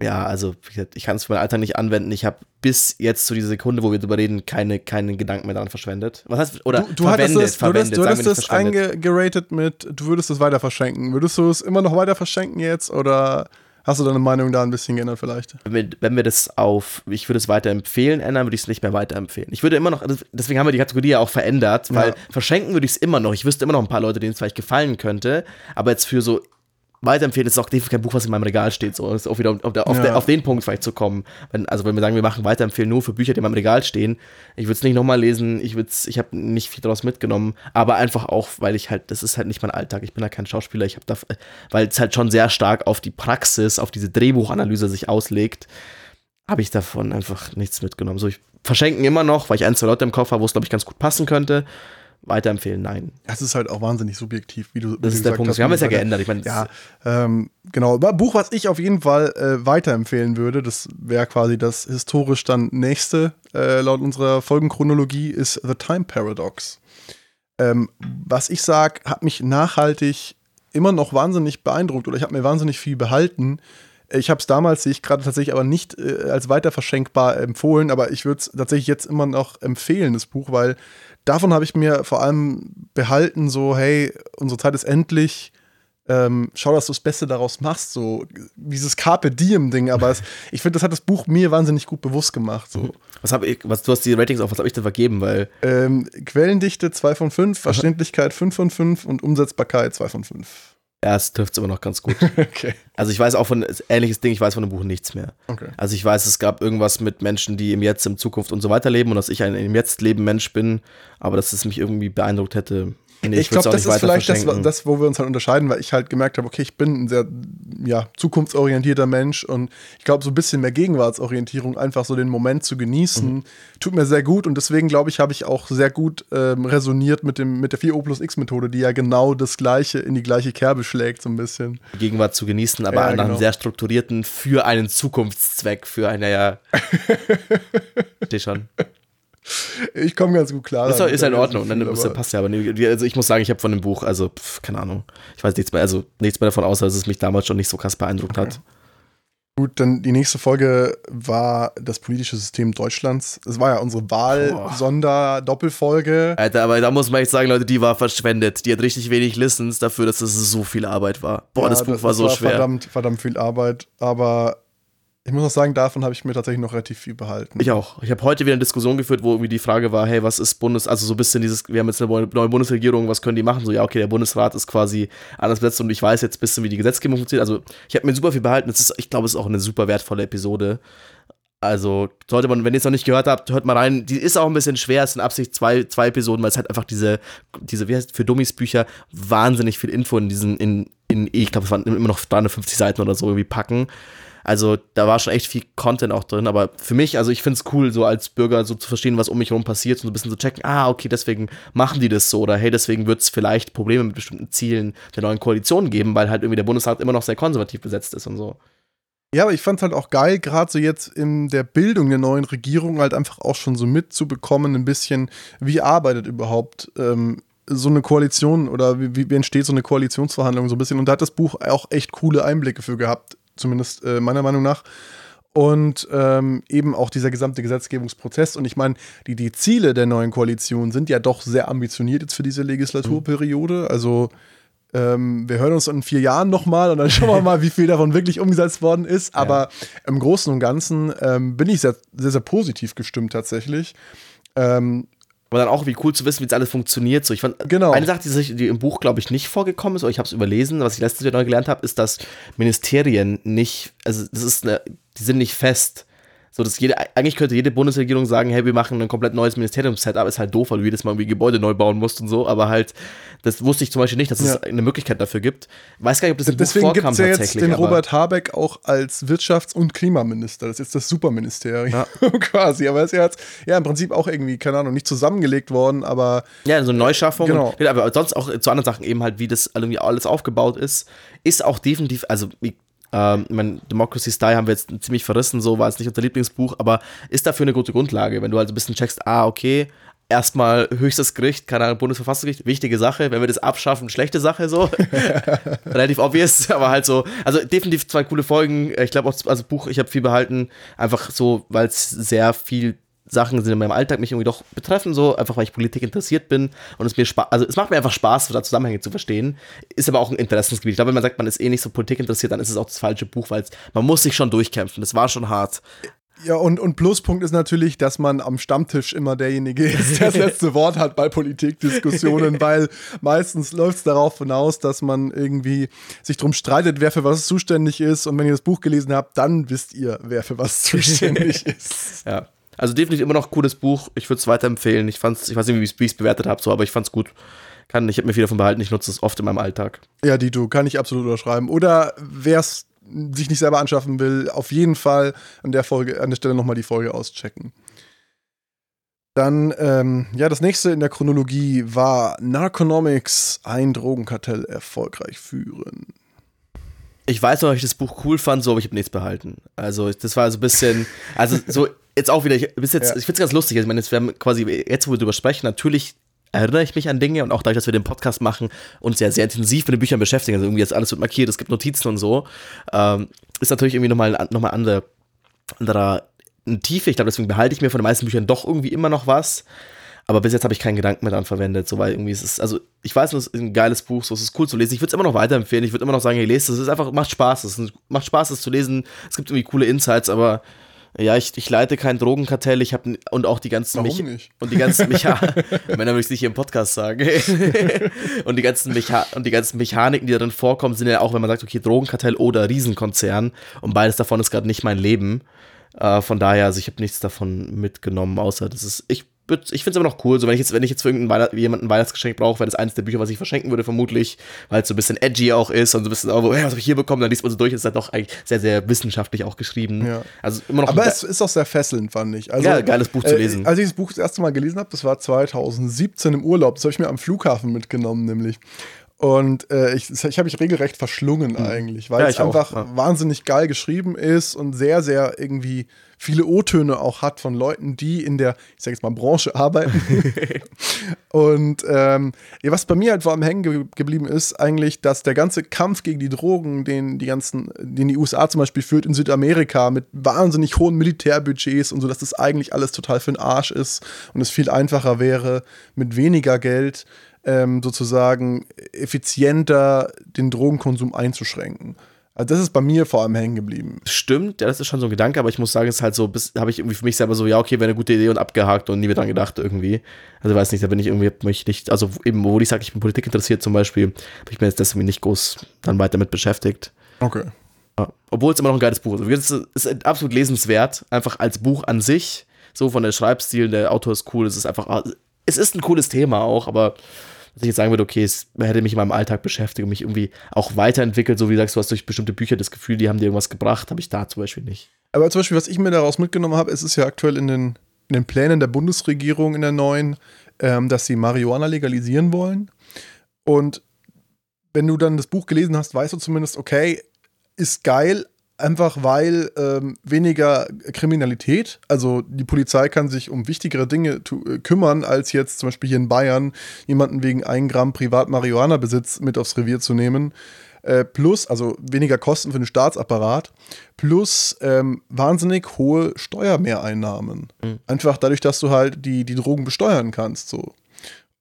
ja, also ich kann es für mein Alter nicht anwenden. Ich habe bis jetzt zu dieser Sekunde, wo wir darüber reden, keine, keinen Gedanken mehr daran verschwendet. Was heißt, oder du, du verwendet, das, verwendet, du hättest, du hättest das eingeratet mit, du würdest es weiter verschenken. Würdest du es immer noch weiter verschenken jetzt oder hast du deine Meinung da ein bisschen geändert vielleicht? Wenn wir, wenn wir das auf, ich würde es weiterempfehlen ändern, würde ich es nicht mehr weiterempfehlen. Ich würde immer noch, deswegen haben wir die Kategorie ja auch verändert, weil ja. verschenken würde ich es immer noch. Ich wüsste immer noch ein paar Leute, denen es vielleicht gefallen könnte, aber jetzt für so weiterempfehlen. ist auch definitiv kein Buch, was in meinem Regal steht. So, das ist auch wieder auf, der, ja. auf, den Punkt vielleicht zu kommen. Wenn, also wenn wir sagen, wir machen weiterempfehlen nur für Bücher, die in meinem Regal stehen. Ich würde es nicht nochmal lesen. Ich ich habe nicht viel daraus mitgenommen, aber einfach auch, weil ich halt, das ist halt nicht mein Alltag. Ich bin da kein Schauspieler. Ich habe da, weil es halt schon sehr stark auf die Praxis, auf diese Drehbuchanalyse sich auslegt, habe ich davon einfach nichts mitgenommen. So, ich verschenken immer noch, weil ich ein, zwei Leute im Kopf habe, wo es glaube ich ganz gut passen könnte weiterempfehlen, nein. Das ist halt auch wahnsinnig subjektiv, wie du Das ist der Punkt. Hast, wir haben es ja geändert. Ich meine, ja, ähm, genau. Buch, was ich auf jeden Fall äh, weiterempfehlen würde, das wäre quasi das historisch dann nächste äh, laut unserer Folgenchronologie, ist The Time Paradox. Ähm, was ich sag, hat mich nachhaltig immer noch wahnsinnig beeindruckt oder ich habe mir wahnsinnig viel behalten. Ich habe es damals, sehe ich gerade tatsächlich aber nicht äh, als weiterverschenkbar empfohlen, aber ich würde es tatsächlich jetzt immer noch empfehlen, das Buch, weil davon habe ich mir vor allem behalten, so, hey, unsere Zeit ist endlich. Ähm, schau, dass du das Beste daraus machst, so dieses Carpe Diem-Ding, aber es, *laughs* ich finde, das hat das Buch mir wahnsinnig gut bewusst gemacht. So. Was habe ich, was, du hast die Ratings auf, was habe ich denn vergeben? Weil ähm, Quellendichte 2 von 5, Verständlichkeit 5 von 5 und Umsetzbarkeit 2 von 5. Ja, es trifft es immer noch ganz gut. *laughs* okay. Also ich weiß auch von ähnliches Ding, ich weiß von dem Buch nichts mehr. Okay. Also ich weiß, es gab irgendwas mit Menschen, die im Jetzt, im Zukunft und so weiter leben und dass ich ein im Jetzt leben Mensch bin, aber dass es mich irgendwie beeindruckt hätte, Nee, ich, glaube, das ist vielleicht das, das, wo wir uns halt unterscheiden, weil ich halt gemerkt habe, okay, ich bin ein sehr ja, zukunftsorientierter Mensch und ich glaube, so ein bisschen mehr Gegenwartsorientierung, einfach so den Moment zu genießen, mhm. tut mir sehr gut und deswegen glaube ich, habe ich auch sehr gut ähm, resoniert mit, dem, mit der 4O plus X-Methode, die ja genau das Gleiche in die gleiche Kerbe schlägt, so ein bisschen. Gegenwart zu genießen, aber ja, nach genau. einem sehr strukturierten, für einen Zukunftszweck, für eine, ja. *laughs* Steh schon. Ich komme ganz gut klar. Das ist ja in Ordnung. Dann viel, passt ja, aber also ich muss sagen, ich habe von dem Buch, also pf, keine Ahnung. Ich weiß nichts mehr, also nichts mehr davon außer dass es mich damals schon nicht so krass beeindruckt okay. hat. Gut, dann die nächste Folge war das politische System Deutschlands. Es war ja unsere Wahl-Sonder-Doppelfolge. Alter, aber da muss man echt sagen, Leute, die war verschwendet. Die hat richtig wenig Listens dafür, dass es so viel Arbeit war. Boah, ja, das Buch das, war so war schwer. Verdammt, verdammt viel Arbeit. Aber ich muss auch sagen, davon habe ich mir tatsächlich noch relativ viel behalten. Ich auch. Ich habe heute wieder eine Diskussion geführt, wo irgendwie die Frage war, hey, was ist Bundes, also so ein bisschen dieses, wir haben jetzt eine neue Bundesregierung, was können die machen? So, ja, okay, der Bundesrat ist quasi anders besetzt und ich weiß jetzt ein bisschen, wie die Gesetzgebung funktioniert. Also ich habe mir super viel behalten. Ist, ich glaube, es ist auch eine super wertvolle Episode. Also sollte man, wenn ihr es noch nicht gehört habt, hört mal rein. Die ist auch ein bisschen schwer. Es sind Absicht zwei, zwei Episoden, weil es halt einfach diese, diese, wie heißt für Dummies Bücher wahnsinnig viel Info in diesen, in, in ich glaube, es waren immer noch 350 Seiten oder so irgendwie packen. Also da war schon echt viel Content auch drin, aber für mich, also ich finde es cool, so als Bürger so zu verstehen, was um mich herum passiert und so ein bisschen zu checken, ah, okay, deswegen machen die das so oder hey, deswegen wird es vielleicht Probleme mit bestimmten Zielen der neuen Koalition geben, weil halt irgendwie der Bundesrat immer noch sehr konservativ besetzt ist und so. Ja, aber ich fand es halt auch geil, gerade so jetzt in der Bildung der neuen Regierung halt einfach auch schon so mitzubekommen, ein bisschen, wie arbeitet überhaupt ähm, so eine Koalition oder wie, wie entsteht so eine Koalitionsverhandlung so ein bisschen. Und da hat das Buch auch echt coole Einblicke für gehabt, zumindest äh, meiner Meinung nach. Und ähm, eben auch dieser gesamte Gesetzgebungsprozess. Und ich meine, die, die Ziele der neuen Koalition sind ja doch sehr ambitioniert jetzt für diese Legislaturperiode. Also ähm, wir hören uns in vier Jahren nochmal und dann schauen wir *laughs* mal, wie viel davon wirklich umgesetzt worden ist. Aber ja. im Großen und Ganzen ähm, bin ich sehr, sehr, sehr positiv gestimmt tatsächlich. Ähm, aber dann auch wie cool zu wissen, wie es alles funktioniert. So, ich fand, genau. eine Sache, die, die im Buch, glaube ich, nicht vorgekommen ist, oder ich habe es überlesen, was ich letztes Jahr neu gelernt habe, ist, dass Ministerien nicht, also das ist eine, die sind nicht fest. So, dass jede, eigentlich könnte jede Bundesregierung sagen, hey, wir machen ein komplett neues Ministerium-Setup, ist halt doof, weil du jedes Mal irgendwie Gebäude neu bauen musst und so, aber halt, das wusste ich zum Beispiel nicht, dass ja. es eine Möglichkeit dafür gibt. Weiß gar nicht, ob das im Deswegen Buch vorkam ja tatsächlich. den Robert Habeck auch als Wirtschafts- und Klimaminister. Das ist jetzt das Superministerium ja. *laughs* quasi. Aber er ist ja jetzt, ja, im Prinzip auch irgendwie, keine Ahnung, nicht zusammengelegt worden, aber. Ja, so eine Neuschaffung. Genau. Und, aber sonst auch zu anderen Sachen eben halt, wie das irgendwie alles aufgebaut ist, ist auch definitiv, also wie ähm, ich meine, Democracy Style haben wir jetzt ziemlich verrissen, so war es nicht unser Lieblingsbuch, aber ist dafür eine gute Grundlage, wenn du halt ein bisschen checkst, ah, okay, erstmal höchstes Gericht, keine Ahnung, Bundesverfassungsgericht, wichtige Sache, wenn wir das abschaffen, schlechte Sache, so. *laughs* *laughs* Relativ obvious, aber halt so, also definitiv zwei coole Folgen. Ich glaube auch, also Buch, ich habe viel behalten, einfach so, weil es sehr viel Sachen sind in meinem Alltag mich irgendwie doch betreffen, so einfach weil ich Politik interessiert bin und es mir Spaß, also es macht mir einfach Spaß, da Zusammenhänge zu verstehen. Ist aber auch ein Interessensgebiet. Ich glaube, wenn man sagt, man ist eh nicht so Politik interessiert, dann ist es auch das falsche Buch, weil man muss sich schon durchkämpfen. Das war schon hart. Ja, und, und Pluspunkt ist natürlich, dass man am Stammtisch immer derjenige ist, der das letzte Wort hat bei Politikdiskussionen, *laughs* weil meistens läuft es darauf hinaus, dass man irgendwie sich drum streitet, wer für was zuständig ist. Und wenn ihr das Buch gelesen habt, dann wisst ihr, wer für was zuständig *laughs* ist. Ja. Also definitiv immer noch ein cooles Buch. Ich würde es weiterempfehlen. Ich fand's, ich weiß nicht, wie ich es bewertet habe, so, aber ich fand es gut. Kann, ich habe mir viel davon behalten. Ich nutze es oft in meinem Alltag. Ja, die du kann ich absolut unterschreiben. Oder wer es sich nicht selber anschaffen will, auf jeden Fall an der Folge, an der Stelle nochmal die Folge auschecken. Dann, ähm, ja, das nächste in der Chronologie war Narconomics, ein Drogenkartell erfolgreich führen. Ich weiß noch, dass ich das Buch cool fand, so, aber ich habe nichts behalten. Also, das war so ein bisschen, also so jetzt auch wieder, ich, bis jetzt, ja. ich finde es ganz lustig. Ich meine, jetzt, wir haben quasi, jetzt wo wir drüber sprechen, natürlich erinnere ich mich an Dinge und auch dadurch, dass wir den Podcast machen und sehr, sehr intensiv mit den Büchern beschäftigen, also irgendwie jetzt alles wird markiert, es gibt Notizen und so, ähm, ist natürlich irgendwie nochmal noch mal andere, anderer Tiefe. Ich glaube, deswegen behalte ich mir von den meisten Büchern doch irgendwie immer noch was. Aber bis jetzt habe ich keinen Gedanken mehr daran verwendet, so weil irgendwie ist es, also ich weiß, es ist ein geiles Buch, so es ist cool zu lesen. Ich würde es immer noch weiterempfehlen. Ich würde immer noch sagen, ihr lest es. Es ist einfach, macht Spaß. Es macht Spaß, es zu lesen. Es gibt irgendwie coole Insights, aber ja, ich, ich leite kein Drogenkartell, ich habe und auch die ganzen Warum nicht? und die ganzen *laughs* Mecha Männer würde ich nicht hier im Podcast sagen. *laughs* und die ganzen Mecha und die ganzen Mechaniken, die darin vorkommen, sind ja auch, wenn man sagt, okay, Drogenkartell oder Riesenkonzern und beides davon ist gerade nicht mein Leben. Äh, von daher, also ich habe nichts davon mitgenommen, außer das ist ich ich finde es immer noch cool. So, wenn ich jetzt, wenn ich jetzt für irgendeinen Weihnacht, jemanden ein Weihnachtsgeschenk brauche, wäre das eines der Bücher, was ich verschenken würde, vermutlich, weil es so ein bisschen edgy auch ist und so ein bisschen, oh, was habe ich hier bekommen? Dann liest man so durch, ist halt doch eigentlich sehr, sehr wissenschaftlich auch geschrieben. Ja. Also immer noch. Aber es ist auch sehr fesselnd, fand ich. Also, ja, geiles Buch zu äh, lesen. Äh, als ich das Buch das erste Mal gelesen habe, das war 2017 im Urlaub. Das habe ich mir am Flughafen mitgenommen, nämlich. Und äh, ich, ich habe mich regelrecht verschlungen mhm. eigentlich, weil ja, es einfach ja. wahnsinnig geil geschrieben ist und sehr, sehr irgendwie viele O-Töne auch hat von Leuten, die in der, ich sag jetzt mal, Branche arbeiten. *laughs* und ähm, ja, was bei mir halt vor allem hängen ge geblieben ist, eigentlich, dass der ganze Kampf gegen die Drogen, den die ganzen, den die USA zum Beispiel führt in Südamerika mit wahnsinnig hohen Militärbudgets und so, dass das eigentlich alles total für den Arsch ist und es viel einfacher wäre, mit weniger Geld ähm, sozusagen effizienter den Drogenkonsum einzuschränken. Also das ist bei mir vor allem hängen geblieben. Stimmt, ja, das ist schon so ein Gedanke, aber ich muss sagen, es ist halt so, habe ich irgendwie für mich selber so, ja, okay, wäre eine gute Idee und abgehakt und nie mehr dran gedacht irgendwie. Also weiß nicht, da bin ich irgendwie, mich nicht, also eben, wo ich sage, ich bin Politik interessiert zum Beispiel, habe ich mir jetzt deswegen nicht groß dann weiter mit beschäftigt. Okay. Ja. Obwohl es immer noch ein geiles Buch ist. Es ist absolut lesenswert, einfach als Buch an sich, so von der Schreibstil, der Autor ist cool, es ist einfach, es ist ein cooles Thema auch, aber dass ich jetzt sagen würde, okay, es hätte mich in meinem Alltag beschäftigt und mich irgendwie auch weiterentwickelt, so wie du sagst, du hast durch bestimmte Bücher das Gefühl, die haben dir irgendwas gebracht, habe ich da zum Beispiel nicht. Aber zum Beispiel, was ich mir daraus mitgenommen habe, ist ja aktuell in den, in den Plänen der Bundesregierung in der neuen, ähm, dass sie Marihuana legalisieren wollen. Und wenn du dann das Buch gelesen hast, weißt du zumindest, okay, ist geil, Einfach weil ähm, weniger Kriminalität, also die Polizei kann sich um wichtigere Dinge äh, kümmern, als jetzt zum Beispiel hier in Bayern jemanden wegen 1 Gramm Privat-Marihuana-Besitz mit aufs Revier zu nehmen. Äh, plus, also weniger Kosten für den Staatsapparat, plus ähm, wahnsinnig hohe Steuermehreinnahmen. Mhm. Einfach dadurch, dass du halt die, die Drogen besteuern kannst. So.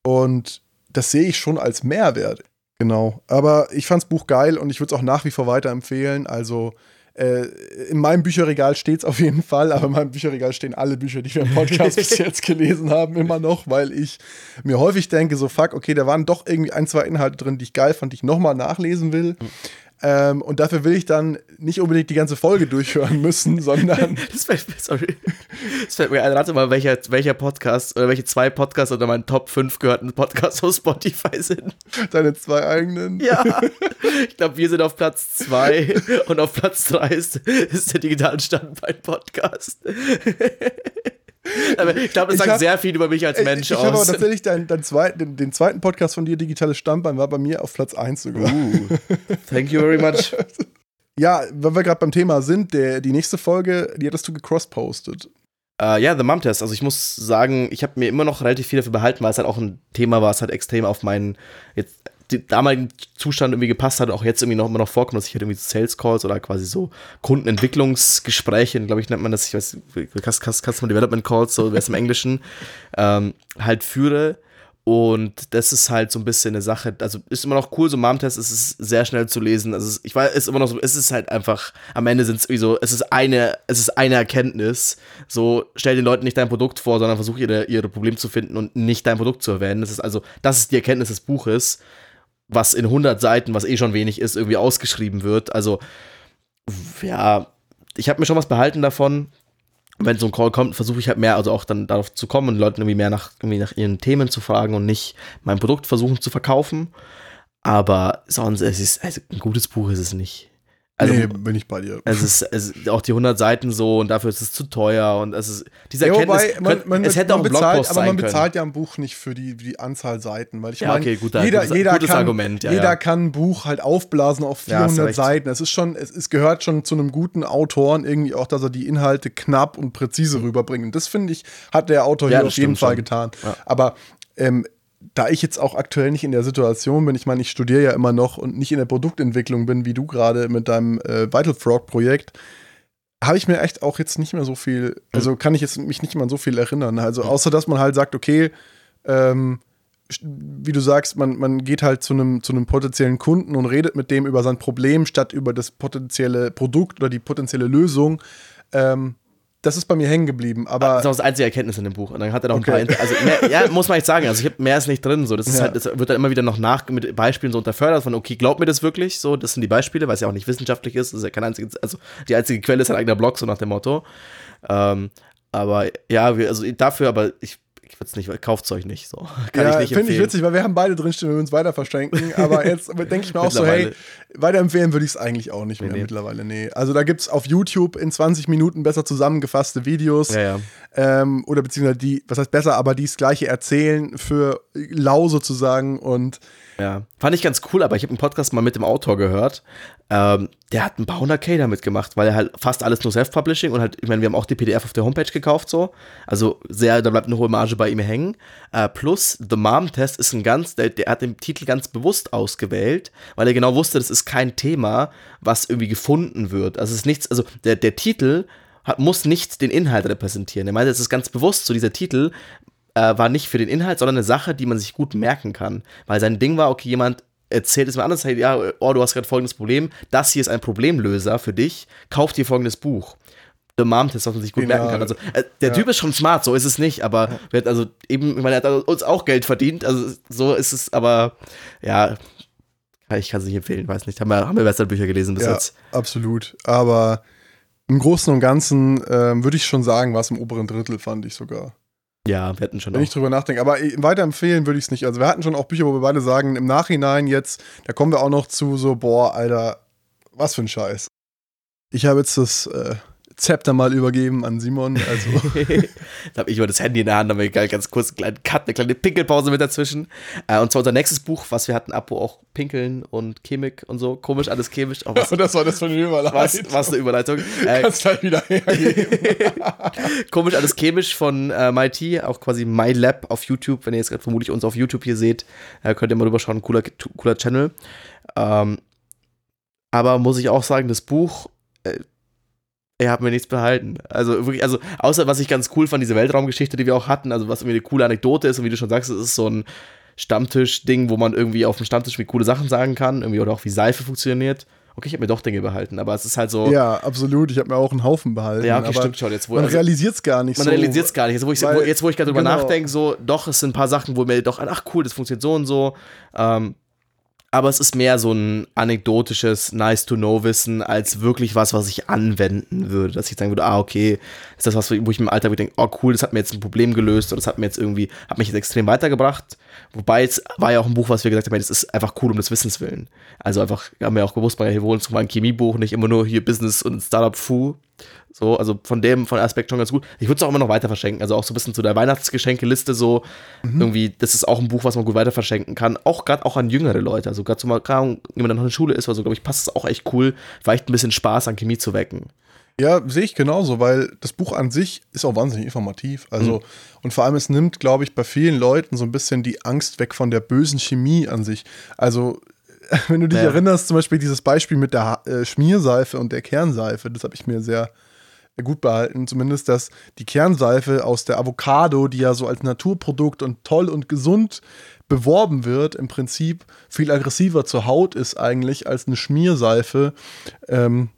Und das sehe ich schon als Mehrwert. Genau. Aber ich fand das Buch geil und ich würde es auch nach wie vor weiterempfehlen. Also äh, in meinem Bücherregal steht es auf jeden Fall, aber in meinem Bücherregal stehen alle Bücher, die wir im Podcast *laughs* bis jetzt gelesen haben, immer noch, weil ich mir häufig denke, so fuck, okay, da waren doch irgendwie ein, zwei Inhalte drin, die ich geil fand, die ich nochmal nachlesen will. Ähm, und dafür will ich dann nicht unbedingt die ganze Folge durchhören müssen, *laughs* sondern. das, fällt, sorry. das fällt mir ein. Rate mal, welcher, welcher Podcast oder welche zwei Podcasts unter meinen Top 5 gehörten Podcasts auf Spotify sind. Deine zwei eigenen? Ja. *laughs* Ich glaube, wir sind auf Platz 2 und auf Platz 3 ist, ist der digitale Standbein-Podcast. *laughs* Aber ich glaube, das sagt hab, sehr viel über mich als Mensch ich, aus. Ich habe aber tatsächlich dein, dein zweit, den, den, zweiten Podcast von dir, Digitales Standbein, war bei mir auf Platz 1 sogar. Uh, thank you very much. *laughs* ja, weil wir gerade beim Thema sind, der, die nächste Folge, die hattest du gecrosspostet. Uh, ja, The Mom Test. Also ich muss sagen, ich habe mir immer noch relativ viel dafür behalten, weil es halt auch ein Thema war, es halt extrem auf meinen jetzt den damaligen Zustand irgendwie gepasst hat, auch jetzt irgendwie noch immer noch vorkommt, dass ich halt irgendwie Sales Calls oder quasi so Kundenentwicklungsgespräche, glaube ich, nennt man das, ich weiß, Customer Development Calls, so wäre es im Englischen, *laughs* ähm, halt führe. Und das ist halt so ein bisschen eine Sache, also ist immer noch cool, so Mom-Test ist es sehr schnell zu lesen. Also ich weiß, ist immer noch so, es ist halt einfach, am Ende sind es irgendwie so, es ist eine, es ist eine Erkenntnis. So, stell den Leuten nicht dein Produkt vor, sondern versuch ihre, ihre Probleme zu finden und nicht dein Produkt zu erwähnen. Das ist also, das ist die Erkenntnis des Buches was in 100 Seiten, was eh schon wenig ist, irgendwie ausgeschrieben wird. Also, ja, ich habe mir schon was behalten davon. Wenn so ein Call kommt, versuche ich halt mehr, also auch dann darauf zu kommen und Leuten irgendwie mehr nach, irgendwie nach ihren Themen zu fragen und nicht mein Produkt versuchen zu verkaufen. Aber sonst, es ist, also ein gutes Buch ist es nicht. Also, nee, bin ich bei dir. Es ist, es ist auch die 100 Seiten so und dafür ist es zu teuer und es ist diese Erkenntnis, ja, wobei, man, man, es hätte auch ein bezahlt, Blogpost aber man bezahlt können. ja ein Buch nicht für die, die Anzahl Seiten, weil ich ja, meine, okay, guter, jeder, gutes, jeder gutes kann, Argument, ja, jeder ja. kann ein Buch halt aufblasen auf 400 Seiten. Es ist schon, es, es gehört schon zu einem guten Autoren irgendwie auch, dass er die Inhalte knapp und präzise rüberbringt. Und das finde ich, hat der Autor hier auf jeden Fall schon. getan. Aber ähm, da ich jetzt auch aktuell nicht in der Situation bin, ich meine, ich studiere ja immer noch und nicht in der Produktentwicklung bin, wie du gerade mit deinem äh, Vital Frog-Projekt, habe ich mir echt auch jetzt nicht mehr so viel, also kann ich jetzt mich nicht mehr an so viel erinnern. Also außer dass man halt sagt, okay, ähm, wie du sagst, man, man geht halt zu einem zu potenziellen Kunden und redet mit dem über sein Problem statt über das potenzielle Produkt oder die potenzielle Lösung. Ähm, das ist bei mir hängen geblieben. Aber das ist auch das einzige Erkenntnis in dem Buch. Und dann hat er noch okay. ein paar. Also mehr, ja, muss man echt sagen. Also ich habe mehr ist nicht drin. So, das, ja. halt, das wird dann immer wieder noch nach mit Beispielen so unterfördert von, okay, glaubt mir das wirklich? So, das sind die Beispiele, weil es ja auch nicht wissenschaftlich ist. Das ist ja kein einziges, also die einzige Quelle ist ein eigener Blog, so nach dem Motto. Ähm, aber ja, wir, also dafür, aber ich ich würde es nicht, kauft euch nicht. So. *laughs* Kann ja, ich nicht Finde ich witzig, weil wir haben beide drinstehen, wenn wir uns weiter verschränken. Aber jetzt *laughs* denke ich mir auch so, hey, weiterempfehlen würde ich es eigentlich auch nicht mehr nee, mittlerweile. Nee. Also da gibt es auf YouTube in 20 Minuten besser zusammengefasste Videos. Ja, ja. Ähm, oder beziehungsweise die, was heißt besser, aber die das gleiche erzählen für lau sozusagen und ja, fand ich ganz cool, aber ich habe einen Podcast mal mit dem Autor gehört. Ähm, der hat ein paar hundert K damit gemacht, weil er halt fast alles nur Self-Publishing und halt, ich meine, wir haben auch die PDF auf der Homepage gekauft, so. Also sehr, da bleibt eine hohe Marge bei ihm hängen. Äh, plus, The Mom Test ist ein ganz, der, der hat den Titel ganz bewusst ausgewählt, weil er genau wusste, das ist kein Thema, was irgendwie gefunden wird. Also es ist nichts, also der, der Titel hat, muss nicht den Inhalt repräsentieren. Er meinte, es ist ganz bewusst so, dieser Titel äh, war nicht für den Inhalt, sondern eine Sache, die man sich gut merken kann. Weil sein Ding war, okay, jemand erzählt es mir anders, ja, oh, du hast gerade folgendes Problem, das hier ist ein Problemlöser für dich, kauf dir folgendes Buch. The Mom Test, was man sich gut Genial. merken kann. Also, äh, der ja. Typ ist schon smart, so ist es nicht, aber ja. also eben, ich meine, er hat uns auch Geld verdient, also so ist es, aber ja, ich kann es nicht empfehlen, weiß nicht. Haben wir, haben wir bessere Bücher gelesen bis ja, jetzt? Absolut. Aber im Großen und Ganzen ähm, würde ich schon sagen, war es im oberen Drittel, fand ich sogar. Ja, wir hatten schon Wenn auch. ich drüber nachdenke. Aber weiterempfehlen würde ich es nicht. Also wir hatten schon auch Bücher, wo wir beide sagen, im Nachhinein jetzt, da kommen wir auch noch zu so, boah, Alter, was für ein Scheiß. Ich habe jetzt das, äh, Zepter mal übergeben an Simon. Also. *laughs* da habe ich immer das Handy in der Hand, aber ganz kurz einen kleinen Cut, eine kleine Pinkelpause mit dazwischen. Äh, und zwar unser nächstes Buch, was wir hatten, ab, wo auch Pinkeln und Chemik und so, komisch, alles chemisch. Oh, was, *laughs* das war das für eine Überleitung. Was, was eine Überleitung. *laughs* Äh, Kannst gleich wieder komisch, alles chemisch von äh, MIT, auch quasi MyLab auf YouTube. Wenn ihr jetzt gerade vermutlich uns auf YouTube hier seht, äh, könnt ihr mal rüberschauen, cooler, cooler Channel. Ähm, aber muss ich auch sagen, das Buch, er hat mir nichts behalten. Also wirklich, also außer was ich ganz cool fand, diese Weltraumgeschichte, die wir auch hatten, also was irgendwie eine coole Anekdote ist und wie du schon sagst, es ist so ein Stammtisch-Ding, wo man irgendwie auf dem Stammtisch wie coole Sachen sagen kann, irgendwie oder auch wie Seife funktioniert. Okay, ich habe mir doch Dinge behalten, aber es ist halt so. Ja, absolut. Ich habe mir auch einen Haufen behalten. Ja, okay, stimmt schon. Jetzt, wo, man also, realisiert es gar nicht man so. Man realisiert es gar nicht. Jetzt, wo ich, weil, jetzt, wo ich gerade drüber genau. nachdenke, so, doch, es sind ein paar Sachen, wo mir doch, ach cool, das funktioniert so und so. Ähm, aber es ist mehr so ein anekdotisches Nice-to-Know-Wissen als wirklich was, was ich anwenden würde. Dass ich sagen würde, ah, okay, ist das was, wo ich im Alltag denke, oh cool, das hat mir jetzt ein Problem gelöst oder das hat mir jetzt irgendwie, hat mich jetzt extrem weitergebracht. Wobei es war ja auch ein Buch, was wir gesagt haben, das ist einfach cool um des Wissens willen. Also einfach, haben wir auch gewusst, wir holen uns mal ein Chemiebuch, nicht immer nur hier Business und Startup-Fu. So, also von dem, von Aspekt schon ganz gut. Ich würde es auch immer noch weiter verschenken. Also auch so ein bisschen zu der Weihnachtsgeschenkeliste so. Mhm. Irgendwie, das ist auch ein Buch, was man gut weiter verschenken kann. Auch gerade auch an jüngere Leute. Also gerade so mal, wenn man dann noch in der Schule ist oder so, glaube ich, passt es auch echt cool, vielleicht ein bisschen Spaß an Chemie zu wecken. Ja, sehe ich genauso, weil das Buch an sich ist auch wahnsinnig informativ. Also, mhm. und vor allem, es nimmt, glaube ich, bei vielen Leuten so ein bisschen die Angst weg von der bösen Chemie an sich. Also, *laughs* wenn du dich ja. erinnerst, zum Beispiel dieses Beispiel mit der äh, Schmierseife und der Kernseife, das habe ich mir sehr gut behalten, zumindest, dass die Kernseife aus der Avocado, die ja so als Naturprodukt und toll und gesund beworben wird, im Prinzip viel aggressiver zur Haut ist eigentlich als eine Schmierseife, ähm,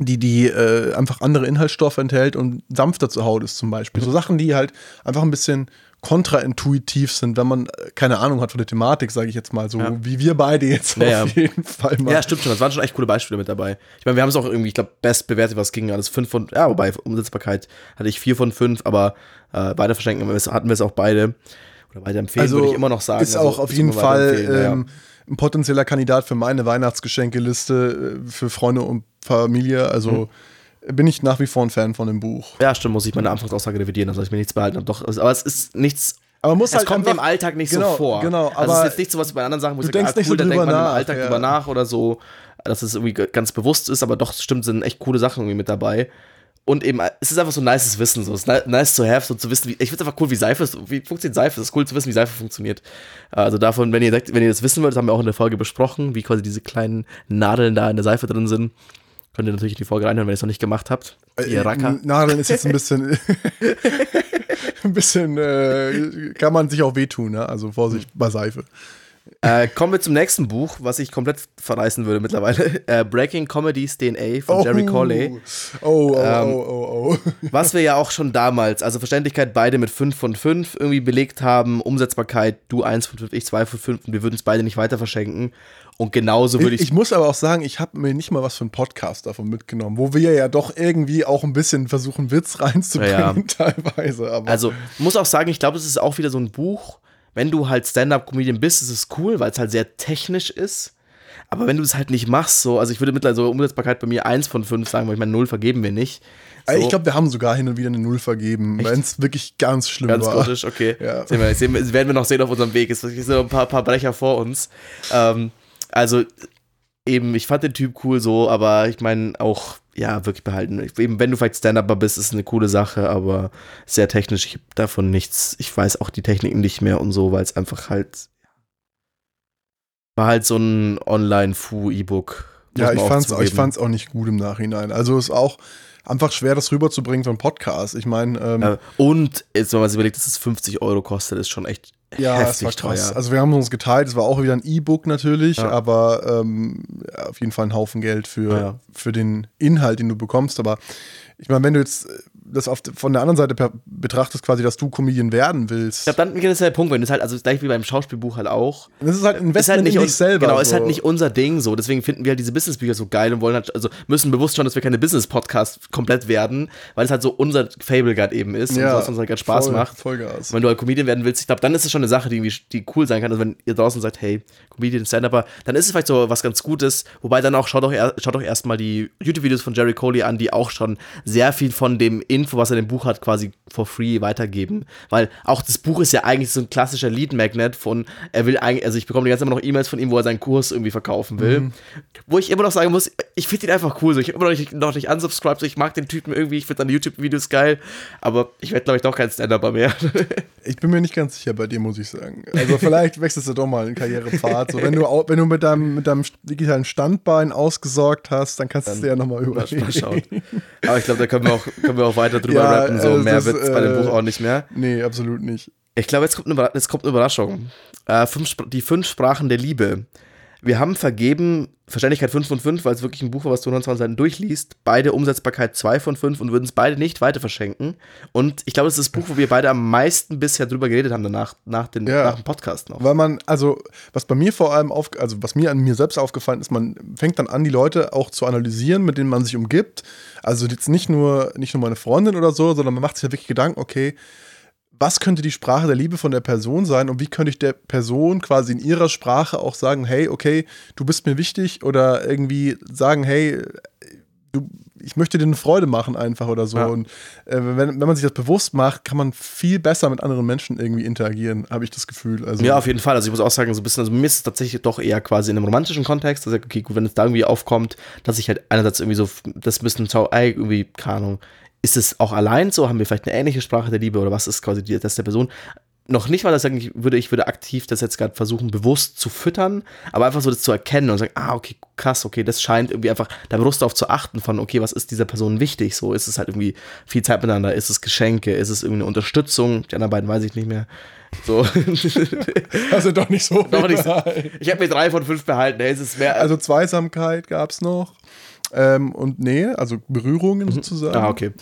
die, die äh, einfach andere Inhaltsstoffe enthält und sanfter zur Haut ist zum Beispiel. So Sachen, die halt einfach ein bisschen kontraintuitiv sind, wenn man äh, keine Ahnung hat von der Thematik, sage ich jetzt mal, so ja. wie wir beide jetzt naja. auf jeden Fall mal. Ja, stimmt schon. Das waren schon echt coole Beispiele mit dabei. Ich meine, wir haben es auch irgendwie, ich glaube, best bewertet, was ging alles fünf von, ja, wobei Umsetzbarkeit hatte ich vier von fünf, aber äh, beide verschenken hatten wir es auch beide. Oder beide empfehlen, also, würde ich immer noch sagen. Ist also, auch auf jeden Fall ähm, ja. ein potenzieller Kandidat für meine Weihnachtsgeschenkeliste äh, für Freunde und Familie. Also mhm bin ich nach wie vor ein Fan von dem Buch. Ja, stimmt, muss ich meine Anfangsaussage revidieren, dann soll ich mir nichts behalten. Doch, aber es ist nichts. Aber muss es halt kommt im Alltag nicht genau, so vor. Genau, aber also es ist jetzt nicht so was bei anderen Sachen, wo ich sage, ah, cool, so da denkt man nach, im Alltag ja. drüber nach oder so, dass es irgendwie ganz bewusst ist, aber doch, stimmt, sind echt coole Sachen irgendwie mit dabei. Und eben, es ist einfach so nices Wissen, so. Es ist nice to have, so zu wissen, wie, ich finde es einfach cool, wie Seife ist, wie funktioniert Seife. Es ist cool zu wissen, wie Seife funktioniert. Also davon, wenn ihr, wenn ihr das wissen wollt, das haben wir auch in der Folge besprochen, wie quasi diese kleinen Nadeln da in der Seife drin sind. Könnt ihr natürlich die Folge reinhören, wenn ihr es noch nicht gemacht habt. Äh, ihr Racker. Nadeln ist jetzt ein bisschen. *laughs* *laughs* ein bisschen. Äh, kann man sich auch wehtun, ne? Also Vorsicht bei Seife. Äh, kommen wir zum nächsten Buch, was ich komplett verreißen würde mittlerweile. *laughs* Äh, Breaking Comedies DNA von oh, Jerry Corley. Oh, oh, ähm, oh, oh, oh. *laughs* Was wir ja auch schon damals, also Verständlichkeit beide mit 5 von 5 irgendwie belegt haben, Umsetzbarkeit, du 1 von 5, ich 2 von 5 und wir würden es beide nicht weiter verschenken. Und genauso würde ich. Ich muss aber auch sagen, ich habe mir nicht mal was für einen Podcast davon mitgenommen, wo wir ja doch irgendwie auch ein bisschen versuchen, Witz reinzubringen, ja, ja. *laughs* teilweise. Aber also, muss auch sagen, ich glaube, es ist auch wieder so ein Buch, wenn du halt Stand-Up-Comedian bist, ist es cool, weil es halt sehr technisch ist. Aber wenn du es halt nicht machst, so, also ich würde mittlerweile so Umsetzbarkeit bei mir 1 von 5 sagen, weil ich meine, 0 vergeben wir nicht. So. Ich glaube, wir haben sogar hin und wieder eine Null vergeben, wenn es wirklich ganz schlimm ganz war. Ganz kritisch, okay. Ja. Sehen wir, sehen, werden wir noch sehen auf unserem Weg. Es sind noch ein paar, paar Brecher vor uns. Ähm, also eben, ich fand den Typ cool so, aber ich meine auch, ja, wirklich behalten. Eben, wenn du vielleicht Stand-Upper bist, ist eine coole Sache, aber sehr technisch, ich habe davon nichts, ich weiß auch die Techniken nicht mehr und so, weil es einfach halt war halt so ein Online-Fu-E-Book. Ja, ich fand's, auch, ich fand's auch nicht gut im Nachhinein. Also ist auch einfach schwer, das rüberzubringen für einen Podcast. Ich meine. Ähm, und jetzt, wenn man sich überlegt, dass es 50 Euro kostet, ist schon echt ja, heftig es war krass. Teuer. Also wir haben uns geteilt, es war auch wieder ein E-Book natürlich, ja. aber ähm, auf jeden Fall ein Haufen Geld für, ja. für den Inhalt, den du bekommst. Aber ich meine, wenn du jetzt das auf, von der anderen Seite per, betrachtest, quasi, dass du Comedian werden willst. Ich glaube, dann ist der Punkt, wenn es halt, also gleich wie beim Schauspielbuch halt auch. Das ist halt ein ist Investment halt nicht in dich selber. Genau, ist so. halt nicht unser Ding so. Deswegen finden wir halt diese Businessbücher so geil und wollen halt, also müssen bewusst schauen, dass wir keine Business-Podcast komplett werden, weil es halt so unser Fable gerade eben ist und was uns halt gerade Spaß voll, macht. Vollgas. Und wenn du halt Comedian werden willst, ich glaube, dann ist es schon eine Sache, die, irgendwie, die cool sein kann. Also wenn ihr draußen sagt, hey, Comedian, Stand-Upper, dann ist es vielleicht so was ganz Gutes. Wobei dann auch, schaut doch, er, schaut doch erstmal die YouTube-Videos von Jerry Coley an, die auch schon sehr viel von dem Info, was er in dem Buch hat, quasi for free weitergeben. Weil auch das Buch ist ja eigentlich so ein klassischer Lead-Magnet von, er will eigentlich, also ich bekomme die ganze Zeit immer noch E-Mails von ihm, wo er seinen Kurs irgendwie verkaufen will. Mhm. Wo ich immer noch sagen muss, ich finde ihn einfach cool. So. Ich habe immer noch nicht, noch nicht unsubscribed, so. ich mag den Typen irgendwie, ich finde seine YouTube-Videos geil, aber ich werde, glaube ich, doch kein Stand-Upper mehr. *laughs* Ich bin mir nicht ganz sicher bei dir, muss ich sagen. Also vielleicht wechselst du doch mal einen Karrierepfad. So, wenn du, wenn du mit deinem, mit deinem digitalen Standbein ausgesorgt hast, dann kannst du es dir ja nochmal Mal, überlegen. mal schauen. Aber ich glaube, da können wir, auch, können wir auch weiter *laughs* drüber Ja, rappen. So also mehr wird es bei dem äh, Buch auch nicht mehr. Nee, absolut nicht. Ich glaube, jetzt kommt eine, jetzt kommt eine Überraschung. Äh, fünf, die fünf Sprachen der Liebe. Wir haben vergeben, Verständlichkeit 5 von 5, weil es wirklich ein Buch war, was du 120 Seiten durchliest. Beide Umsetzbarkeit 2 von 5 und würden es beide nicht weiter verschenken. Und ich glaube, das ist das Buch, wo wir beide am meisten bisher drüber geredet haben danach, nach, den, Ja. nach dem Podcast noch. Weil man, also, was bei mir vor allem auf, also was mir an mir selbst aufgefallen ist, man fängt dann an, die Leute auch zu analysieren, mit denen man sich umgibt. Also jetzt nicht nur, nicht nur meine Freundin oder so, sondern man macht sich ja wirklich Gedanken, okay, was könnte die Sprache der Liebe von der Person sein und wie könnte ich der Person quasi in ihrer Sprache auch sagen, hey, okay, du bist mir wichtig oder irgendwie sagen, hey, du, ich möchte dir eine Freude machen einfach oder so. Ja. Und äh, wenn, wenn man sich das bewusst macht, kann man viel besser mit anderen Menschen irgendwie interagieren, habe ich das Gefühl. Also, Ja, auf jeden Fall. Also ich muss auch sagen, so ein bisschen, also mir ist es tatsächlich doch eher quasi in einem romantischen Kontext, also okay, gut, wenn es da irgendwie aufkommt, dass ich halt einerseits irgendwie so das ein bisschen ey, irgendwie, keine Ahnung, ist es auch allein so? Haben wir vielleicht eine ähnliche Sprache der Liebe oder was ist quasi die, das der Person? Noch nicht mal, dass ich würde, ich würde aktiv das jetzt gerade versuchen, bewusst zu füttern, aber einfach so das zu erkennen und sagen, ah, okay, krass, okay, das scheint irgendwie einfach da bewusst darauf zu achten von, okay, was ist dieser Person wichtig? So, ist es halt irgendwie viel Zeit miteinander, ist es Geschenke, ist es irgendwie eine Unterstützung? Die anderen beiden weiß ich nicht mehr. So. *laughs* Also doch nicht so. Doch nicht so. Ich habe mir drei von fünf behalten. Hey, es ist mehr. Also Zweisamkeit gab es noch. Ähm, und Nähe, also Berührungen sozusagen. ah, okay.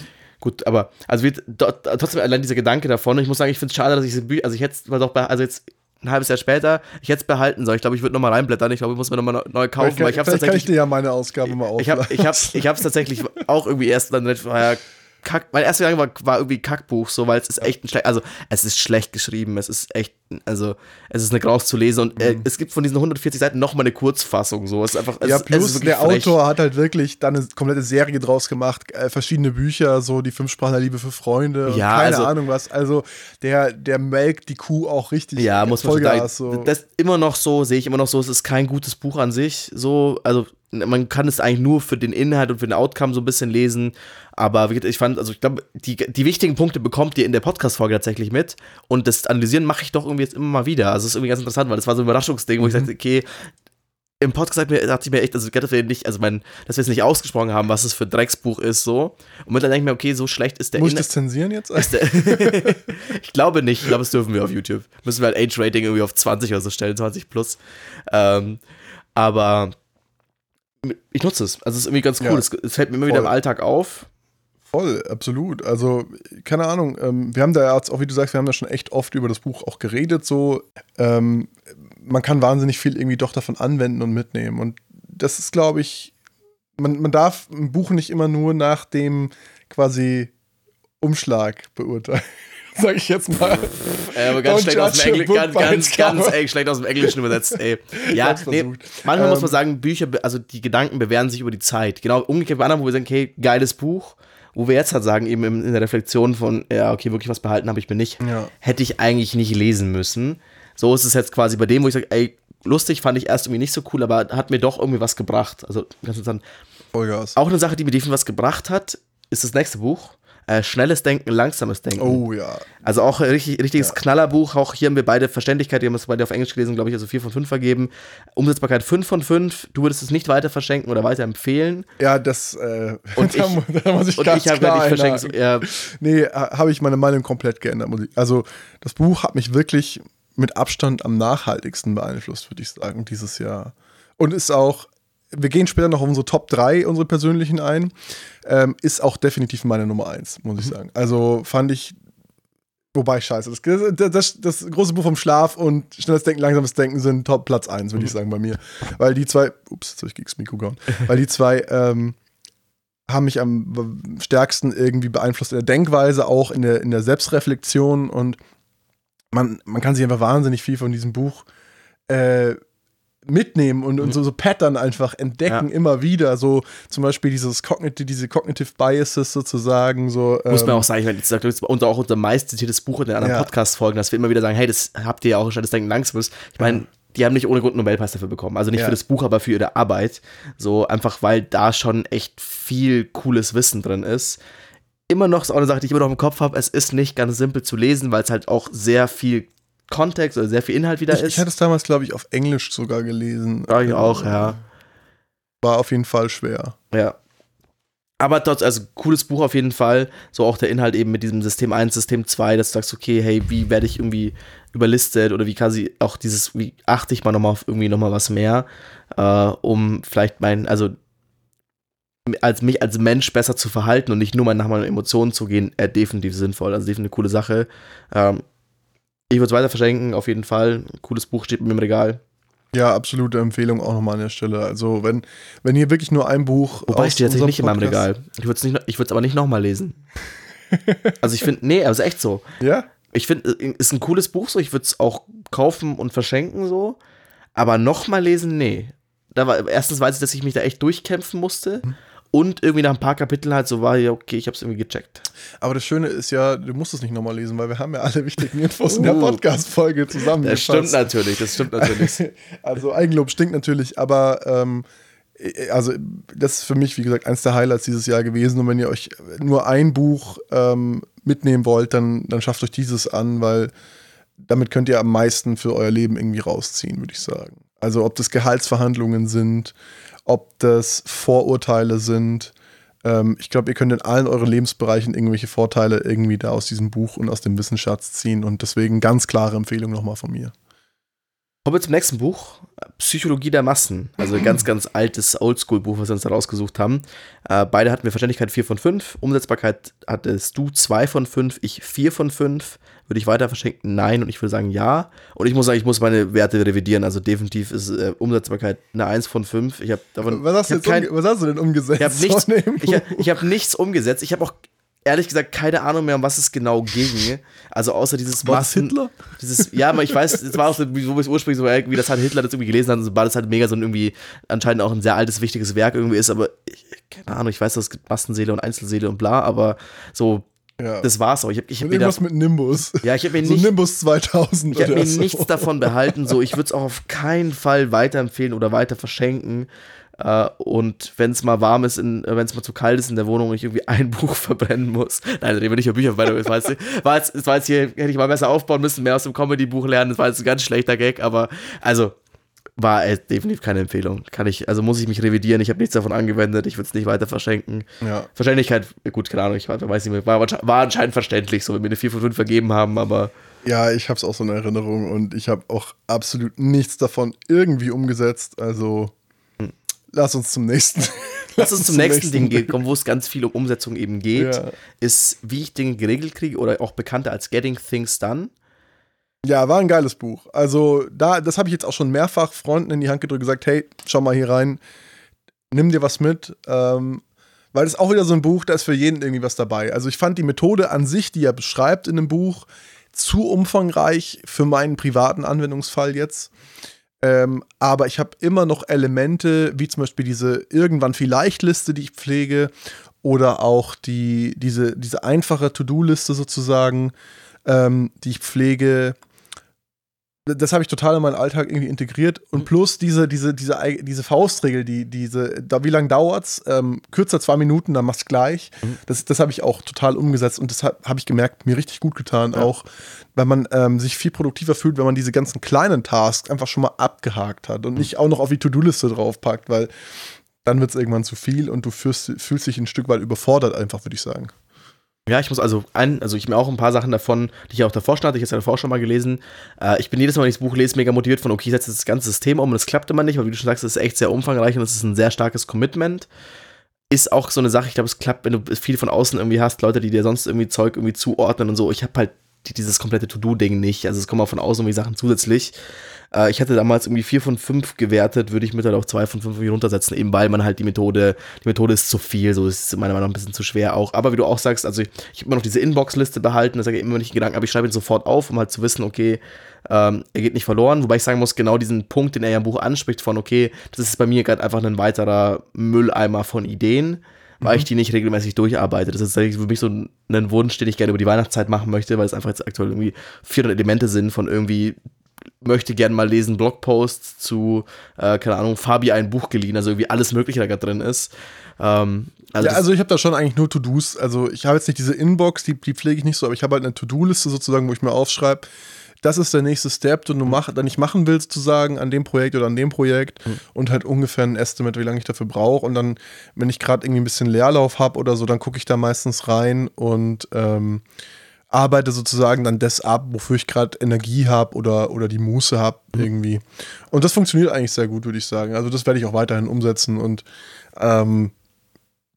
Gut, aber also wird trotzdem allein dieser Gedanke davon. Ich muss sagen, ich finde es schade, dass ich diese Bücher, also ich jetzt, weil doch bei, also jetzt ein halbes Jahr später, ich hätte es behalten sollen. Ich glaube, ich würde nochmal reinblättern. Ich glaube, ich muss mir nochmal neu kaufen, Vielleicht, weil ich habe vielleicht kann ich tatsächlich. dir ja meine Ausgabe mal Ich habe ich hab, ich tatsächlich auch irgendwie erst dann vorher Kack, mein erster Gedanke war, war irgendwie Kackbuch, so, weil es ist echt ein schlecht, also es ist schlecht geschrieben, es ist echt, also es ist eine Graus zu lesen und äh, es gibt von diesen 140 Seiten noch mal eine Kurzfassung, so, es ist einfach, es ja, es plus wirklich der frech. Autor hat halt wirklich dann eine komplette Serie draus gemacht, äh, verschiedene Bücher, so die fünf Sprachen der Liebe für Freunde und Ja, keine also- Ahnung was. Also der, der melkt die Kuh auch richtig Ja, muss man sagen. So. Das ist immer noch so, sehe ich immer noch so, es ist kein gutes Buch an sich. So, also man kann es eigentlich nur für den Inhalt und für den Outcome so ein bisschen lesen. Aber ich fand, also ich glaube, die, die wichtigen Punkte bekommt ihr in der Podcast-Folge tatsächlich mit. Und das Analysieren mache ich doch irgendwie jetzt immer mal wieder. Also es ist irgendwie ganz interessant, weil das war so ein Überraschungsding, wo ich sagte, okay, im Podcast hat mir, dachte ich mir echt, also dass wir nicht, also mein, dass wir es nicht ausgesprochen haben, was es für ein Drecksbuch ist, so. Und mittlerweile denke ich mir, okay, so schlecht ist der Muss ich das zensieren jetzt? *laughs* Ich glaube nicht. Ich glaube, das dürfen wir auf YouTube. Müssen wir halt Age-Rating irgendwie auf 20 oder so stellen, 20 plus. Ähm, aber ich nutze es. Also es ist irgendwie ganz cool. Ja, es, es fällt mir immer wieder voll. im Alltag auf. Voll, absolut. Also, keine Ahnung, ähm, wir haben da jetzt, auch wie du sagst, wir haben da schon echt oft über das Buch auch geredet, so. Ähm, man kann wahnsinnig viel irgendwie doch davon anwenden und mitnehmen. Und das ist, glaube ich, man, man darf ein Buch nicht immer nur nach dem quasi Umschlag beurteilen. Sag ich jetzt mal. Äh, aber ganz schlecht aus Engl ganz, ganz, ganz ey, schlecht aus dem Englischen übersetzt, ey. Ja, nee, manchmal muss Ähm, man sagen, Bücher, also die Gedanken bewähren sich über die Zeit. Genau, umgekehrt bei anderen, wo wir sagen, okay, geiles Buch, wo wir jetzt halt sagen, eben in in der Reflexion von, ja, okay, wirklich was behalten habe ich mir nicht, Ja. hätte ich eigentlich nicht lesen müssen. So ist es jetzt quasi bei dem, wo ich sage, ey, lustig fand ich erst irgendwie nicht so cool, aber hat mir doch irgendwie was gebracht. Also ganz interessant. Vollgas. Auch eine Sache, die mir definitiv was gebracht hat, ist das nächste Buch. Äh, Schnelles Denken, langsames Denken. Oh ja. Also auch ein richtig, richtiges Knallerbuch. Auch hier haben wir beide Verständlichkeit, die haben es beide auf Englisch gelesen, glaube ich, also 4 von 5 vergeben. Umsetzbarkeit 5 von 5. Du würdest es nicht weiter verschenken oder weiter empfehlen. Ja, das, äh, *laughs* Und ich- da muss ich Und ganz ich habe ja nicht verschenkt. Ja, Nee, ha- habe ich meine Meinung komplett geändert. Also, das Buch hat mich wirklich mit Abstand am nachhaltigsten beeinflusst, würde ich sagen, dieses Jahr. Und ist auch, wir gehen später noch auf unsere Top 3, unsere persönlichen ein. Ähm, ist auch definitiv meine Nummer 1, muss ich Mhm. sagen. Also fand ich, wobei scheiße, das, das, das große Buch vom Schlaf und schnelles Denken, langsames Denken sind Top Platz 1, Mhm. würde ich sagen, bei mir. Weil die zwei, ups, jetzt habe ich gegen das Mikro gehauen, *laughs* weil die zwei ähm, haben mich am stärksten irgendwie beeinflusst in der Denkweise, auch in der, in der Selbstreflexion und man, man kann sich einfach wahnsinnig viel von diesem Buch äh, mitnehmen und, und so, so Pattern einfach entdecken Ja. immer wieder. So zum Beispiel dieses Cognitive, diese Cognitive Biases sozusagen. So, Muss man ähm, auch sagen, ich meine, das ist unser, auch unser meist zitiertes Buch in den anderen Ja. Podcast-Folgen, dass wir immer wieder sagen, hey, das habt ihr ja auch in das Denken langsames. Ich meine, die haben nicht ohne Grund einen Nobelpreis dafür bekommen. Also nicht Ja. für das Buch, aber für ihre Arbeit. So einfach, weil da schon echt viel cooles Wissen drin ist. Immer noch, auch eine Sache, die ich immer noch im Kopf habe, es ist nicht ganz simpel zu lesen, weil es halt auch sehr viel Kontext oder sehr viel Inhalt wieder ich, ist. ich hatte es damals, glaube ich, auf Englisch sogar gelesen. Ja, ich auch, ja. War auf jeden Fall schwer. Ja. Aber trotz, also cooles Buch auf jeden Fall. So auch der Inhalt eben mit diesem System 1, System 2, dass du sagst, okay, hey, wie werde ich irgendwie überlistet oder wie quasi auch dieses, wie achte ich mal nochmal auf irgendwie nochmal was mehr, äh, um vielleicht mein, also als mich als Mensch besser zu verhalten und nicht nur mal nach meinen Emotionen zu gehen, äh, definitiv sinnvoll. Also definitiv eine coole Sache. Ähm, ich würde es weiter verschenken, auf jeden Fall. Ein cooles Buch steht mir im Regal. Ja, absolute Empfehlung auch nochmal an der Stelle. Also, wenn, wenn ihr wirklich nur ein Buch. Wobei aus steht tatsächlich unserem nicht in meinem Regal. Ich würde es nicht, ich würde es aber nicht nochmal lesen. *laughs* also ich finde, nee, also echt so. Ja? Ich finde, ist ein cooles Buch so. Ich würde es auch kaufen und verschenken so. Aber nochmal lesen, nee. Da war, erstens weiß ich, dass ich mich da echt durchkämpfen musste. Mhm. Und irgendwie nach ein paar Kapiteln halt so war, ja, okay, ich habe es irgendwie gecheckt. Aber das Schöne ist ja, du musst es nicht nochmal lesen, weil wir haben ja alle wichtigen Infos in der Uh. Podcast-Folge Das zusammengefasst. stimmt natürlich, das stimmt natürlich. *laughs* Also Eigenlob stinkt natürlich, aber ähm, also das ist für mich, wie gesagt, eins der Highlights dieses Jahr gewesen. Und wenn ihr euch nur ein Buch ähm, mitnehmen wollt, dann, dann schafft euch dieses an, weil damit könnt ihr am meisten für euer Leben irgendwie rausziehen, würde ich sagen. Also ob das Gehaltsverhandlungen sind, ob das Vorurteile sind. Ähm, ich glaube, ihr könnt in allen euren Lebensbereichen irgendwelche Vorteile irgendwie da aus diesem Buch und aus dem Wissensschatz ziehen. Und deswegen ganz klare Empfehlung nochmal von mir. Kommen wir zum nächsten Buch. Psychologie der Massen. Also ein ganz, ganz altes Oldschool-Buch, was wir uns da rausgesucht haben. Äh, beide hatten wir Verständlichkeit 4 von 5. Umsetzbarkeit hattest du 2 von 5, ich 4 von 5. Würde ich weiter verschenken? Nein. Und ich würde sagen ja. Und ich muss sagen, ich muss meine Werte revidieren. Also definitiv ist äh, Umsetzbarkeit eine 1 von 5. Ich habe davon. Was hast, du ich hab kein- was hast du denn umgesetzt? ich habe nichts, ich, hab- ich hab nichts umgesetzt. Ich habe auch ehrlich gesagt keine Ahnung mehr, um was es genau ging. Also außer dieses War Massen- Hitler? dieses, ja, aber ich weiß, es war auch so, wie wo wir es ursprünglich so, irgendwie, das hat Hitler das irgendwie gelesen hat, war das halt mega so ein irgendwie, anscheinend auch ein sehr altes, wichtiges Werk irgendwie ist, aber ich, keine Ahnung, ich weiß, es gibt Massenseele und Einzelseele und bla, aber so, Ja. das war's auch. Ich habe ich hab mir, da, irgendwas mit Nimbus. ja, ich hab mir, so nicht, Nimbus 2000 ich hab mir so. nichts davon behalten, so, ich würde es auch auf keinen Fall weiterempfehlen oder weiter verschenken. Äh, und wenn es mal warm ist, wenn es mal zu kalt ist in der Wohnung und ich irgendwie ein *laughs* Buch verbrennen muss. Nein, reden wir nicht über Bücher, weil das war jetzt, *laughs* war jetzt, das war jetzt hier, hätte ich mal besser aufbauen müssen, mehr aus dem Comedy-Buch lernen. Das war jetzt ein ganz schlechter Gag, aber also war äh, definitiv keine Empfehlung. Kann ich, also muss ich mich revidieren. Ich habe nichts davon angewendet. Ich würde es nicht weiter verschenken. Ja. Wahrscheinlichkeit, gut, keine Ahnung, ich weiß nicht mehr, war, war anscheinend verständlich, so wenn wir eine 4 von 5 vergeben haben, aber ja, ich habe es auch so in Erinnerung und ich habe auch absolut nichts davon irgendwie umgesetzt. Also lass uns zum nächsten. *laughs* Lass uns zum nächsten Ding gehen, kommen, wo es ganz viel um Umsetzung eben geht, Ja. ist, wie ich Dinge geregelt kriege oder auch bekannter als Getting Things Done. Ja, war ein geiles Buch. Also, da, das habe ich jetzt auch schon mehrfach Freunden in die Hand gedrückt gesagt, hey, schau mal hier rein, nimm dir was mit. Ähm, weil das ist auch wieder so ein Buch, da ist für jeden irgendwie was dabei. Also ich fand die Methode an sich, die er beschreibt in dem Buch, zu umfangreich für meinen privaten Anwendungsfall jetzt. Ähm, aber ich habe immer noch Elemente, wie zum Beispiel diese irgendwann vielleicht Liste, die ich pflege, oder auch die, diese, diese einfache To-Do-Liste sozusagen, ähm, die ich pflege. Das habe ich total in meinen Alltag irgendwie integriert. Und plus diese, diese, diese, diese Faustregel, die, diese, da, wie lange dauert's? Ähm, kürzer zwei Minuten, dann mach's gleich. Das, das habe ich auch total umgesetzt und das habe hab ich gemerkt, mir richtig gut getan, auch weil man ähm, sich viel produktiver fühlt, wenn man diese ganzen kleinen Tasks einfach schon mal abgehakt hat und nicht auch noch auf die To-Do-Liste draufpackt, weil dann wird es irgendwann zu viel und du fühlst, fühlst dich ein Stück weit überfordert, einfach, würde ich sagen. Ja, ich muss also ein, also ich mir auch ein paar Sachen davon, die ich auch davor stand, ich habe es ja davor schon mal gelesen. Äh, ich bin jedes Mal, wenn ich das Buch lese, mega motiviert von, okay, ich setze das ganze System um und es klappt immer nicht, weil wie du schon sagst, es ist echt sehr umfangreich und es ist ein sehr starkes Commitment. Ist auch so eine Sache, ich glaube, es klappt, wenn du viel von außen irgendwie hast, Leute, die dir sonst irgendwie Zeug irgendwie zuordnen und so. Ich habe halt dieses komplette To-Do-Ding nicht. Also es kommen auch von außen irgendwie Sachen zusätzlich. Äh, ich hatte damals irgendwie vier von fünf gewertet, würde ich mittlerweile auf zwei von fünf runtersetzen, eben weil man halt die Methode, die Methode ist zu viel, so ist meiner Meinung nach ein bisschen zu schwer auch. Aber wie du auch sagst, also ich, ich habe immer noch diese Inbox-Liste behalten, das sage ich immer nicht Gedanken, aber ich schreibe ihn sofort auf, um halt zu wissen, okay, ähm, er geht nicht verloren, wobei ich sagen muss, genau diesen Punkt, den er ja im Buch anspricht, von okay, das ist bei mir gerade einfach ein weiterer Mülleimer von Ideen weil mhm. ich die nicht regelmäßig durcharbeite. Das ist für mich so ein Wunsch, den ich gerne über die Weihnachtszeit machen möchte, weil es einfach jetzt aktuell irgendwie 400 Elemente sind von irgendwie möchte gerne mal lesen Blogposts zu, äh, keine Ahnung, Fabi ein Buch geliehen, also irgendwie alles Mögliche da gerade drin ist. Ähm, also ja, also ich habe da schon eigentlich nur To-Dos. Also ich habe jetzt nicht diese Inbox, die, die pflege ich nicht so, aber ich habe halt eine To-Do-Liste sozusagen, wo ich mir aufschreibe, das ist der nächste Step, den du mach, dann ich machen willst, sozusagen, an dem Projekt oder an dem Projekt mhm. und halt ungefähr ein Estimate, wie lange ich dafür brauche. Und dann, wenn ich gerade irgendwie ein bisschen Leerlauf habe oder so, dann gucke ich da meistens rein und ähm, arbeite sozusagen dann das ab, wofür ich gerade Energie habe oder, oder die Muße habe mhm. irgendwie. Und das funktioniert eigentlich sehr gut, würde ich sagen. Also das werde ich auch weiterhin umsetzen und ähm,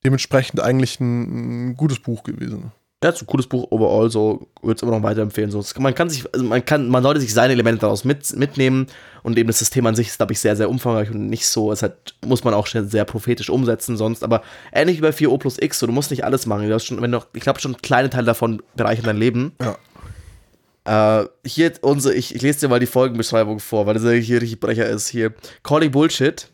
dementsprechend eigentlich ein, ein gutes Buch gewesen. Ja, ist ein cooles Buch overall, so würde es immer noch weiterempfehlen. So, man kann sich, also man kann, man sollte sich seine Elemente daraus mit, mitnehmen und eben das System an sich ist, glaube ich, sehr, sehr umfangreich und nicht so. Es hat, muss man auch sehr prophetisch umsetzen, sonst, aber ähnlich wie bei 4O plus X, so, du musst nicht alles machen. Du hast schon, wenn du, ich glaube, schon kleine Teile davon bereichern dein Leben. Ja. Äh, hier unsere, ich, ich lese dir mal die Folgenbeschreibung vor, weil das hier richtig Brecher ist. Hier, Calling Bullshit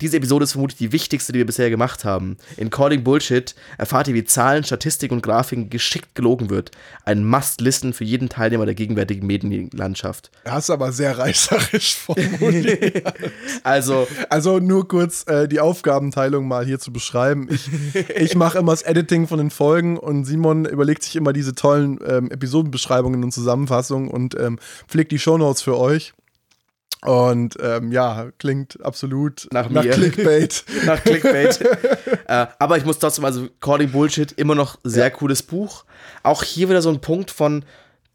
diese Episode ist vermutlich die wichtigste, die wir bisher gemacht haben. In Calling Bullshit erfahrt ihr, wie Zahlen, Statistik und Grafiken geschickt gelogen wird. Ein Must-Listen für jeden Teilnehmer der gegenwärtigen Medienlandschaft. Das ist aber sehr reißerisch *laughs* formuliert. also, also nur kurz äh, die Aufgabenteilung mal hier zu beschreiben. Ich, ich mache immer das Editing von den Folgen und Simon überlegt sich immer diese tollen ähm, Episodenbeschreibungen und Zusammenfassungen und ähm, pflegt die Shownotes für euch. Und ähm, ja, klingt absolut nach, nach Clickbait. *laughs* nach Clickbait. äh, aber ich muss trotzdem, also Calling Bullshit, immer noch sehr ja. cooles Buch. Auch hier wieder so ein Punkt von,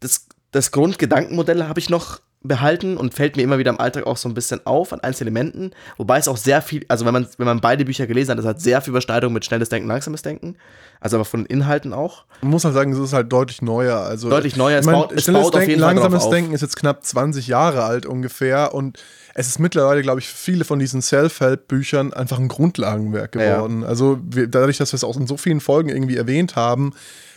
das, das Grundgedankenmodell habe ich noch behalten und fällt mir immer wieder im Alltag auch so ein bisschen auf an Einzelelementen. Wobei es auch sehr viel, also wenn man, wenn man beide Bücher gelesen hat, das hat sehr viel Überschneidung mit schnelles Denken, langsames Denken. Also aber von Inhalten auch. Man muss halt sagen, es ist halt deutlich neuer. Also, deutlich neuer. Es, ich mein, baut, es baut Denken, langsames Denken ist jetzt knapp 20 Jahre alt ungefähr und es ist mittlerweile, glaube ich, für viele von diesen Self-Help-Büchern einfach ein Grundlagenwerk geworden. Ja. Also wir, dadurch, dass wir es auch in so vielen Folgen irgendwie erwähnt haben,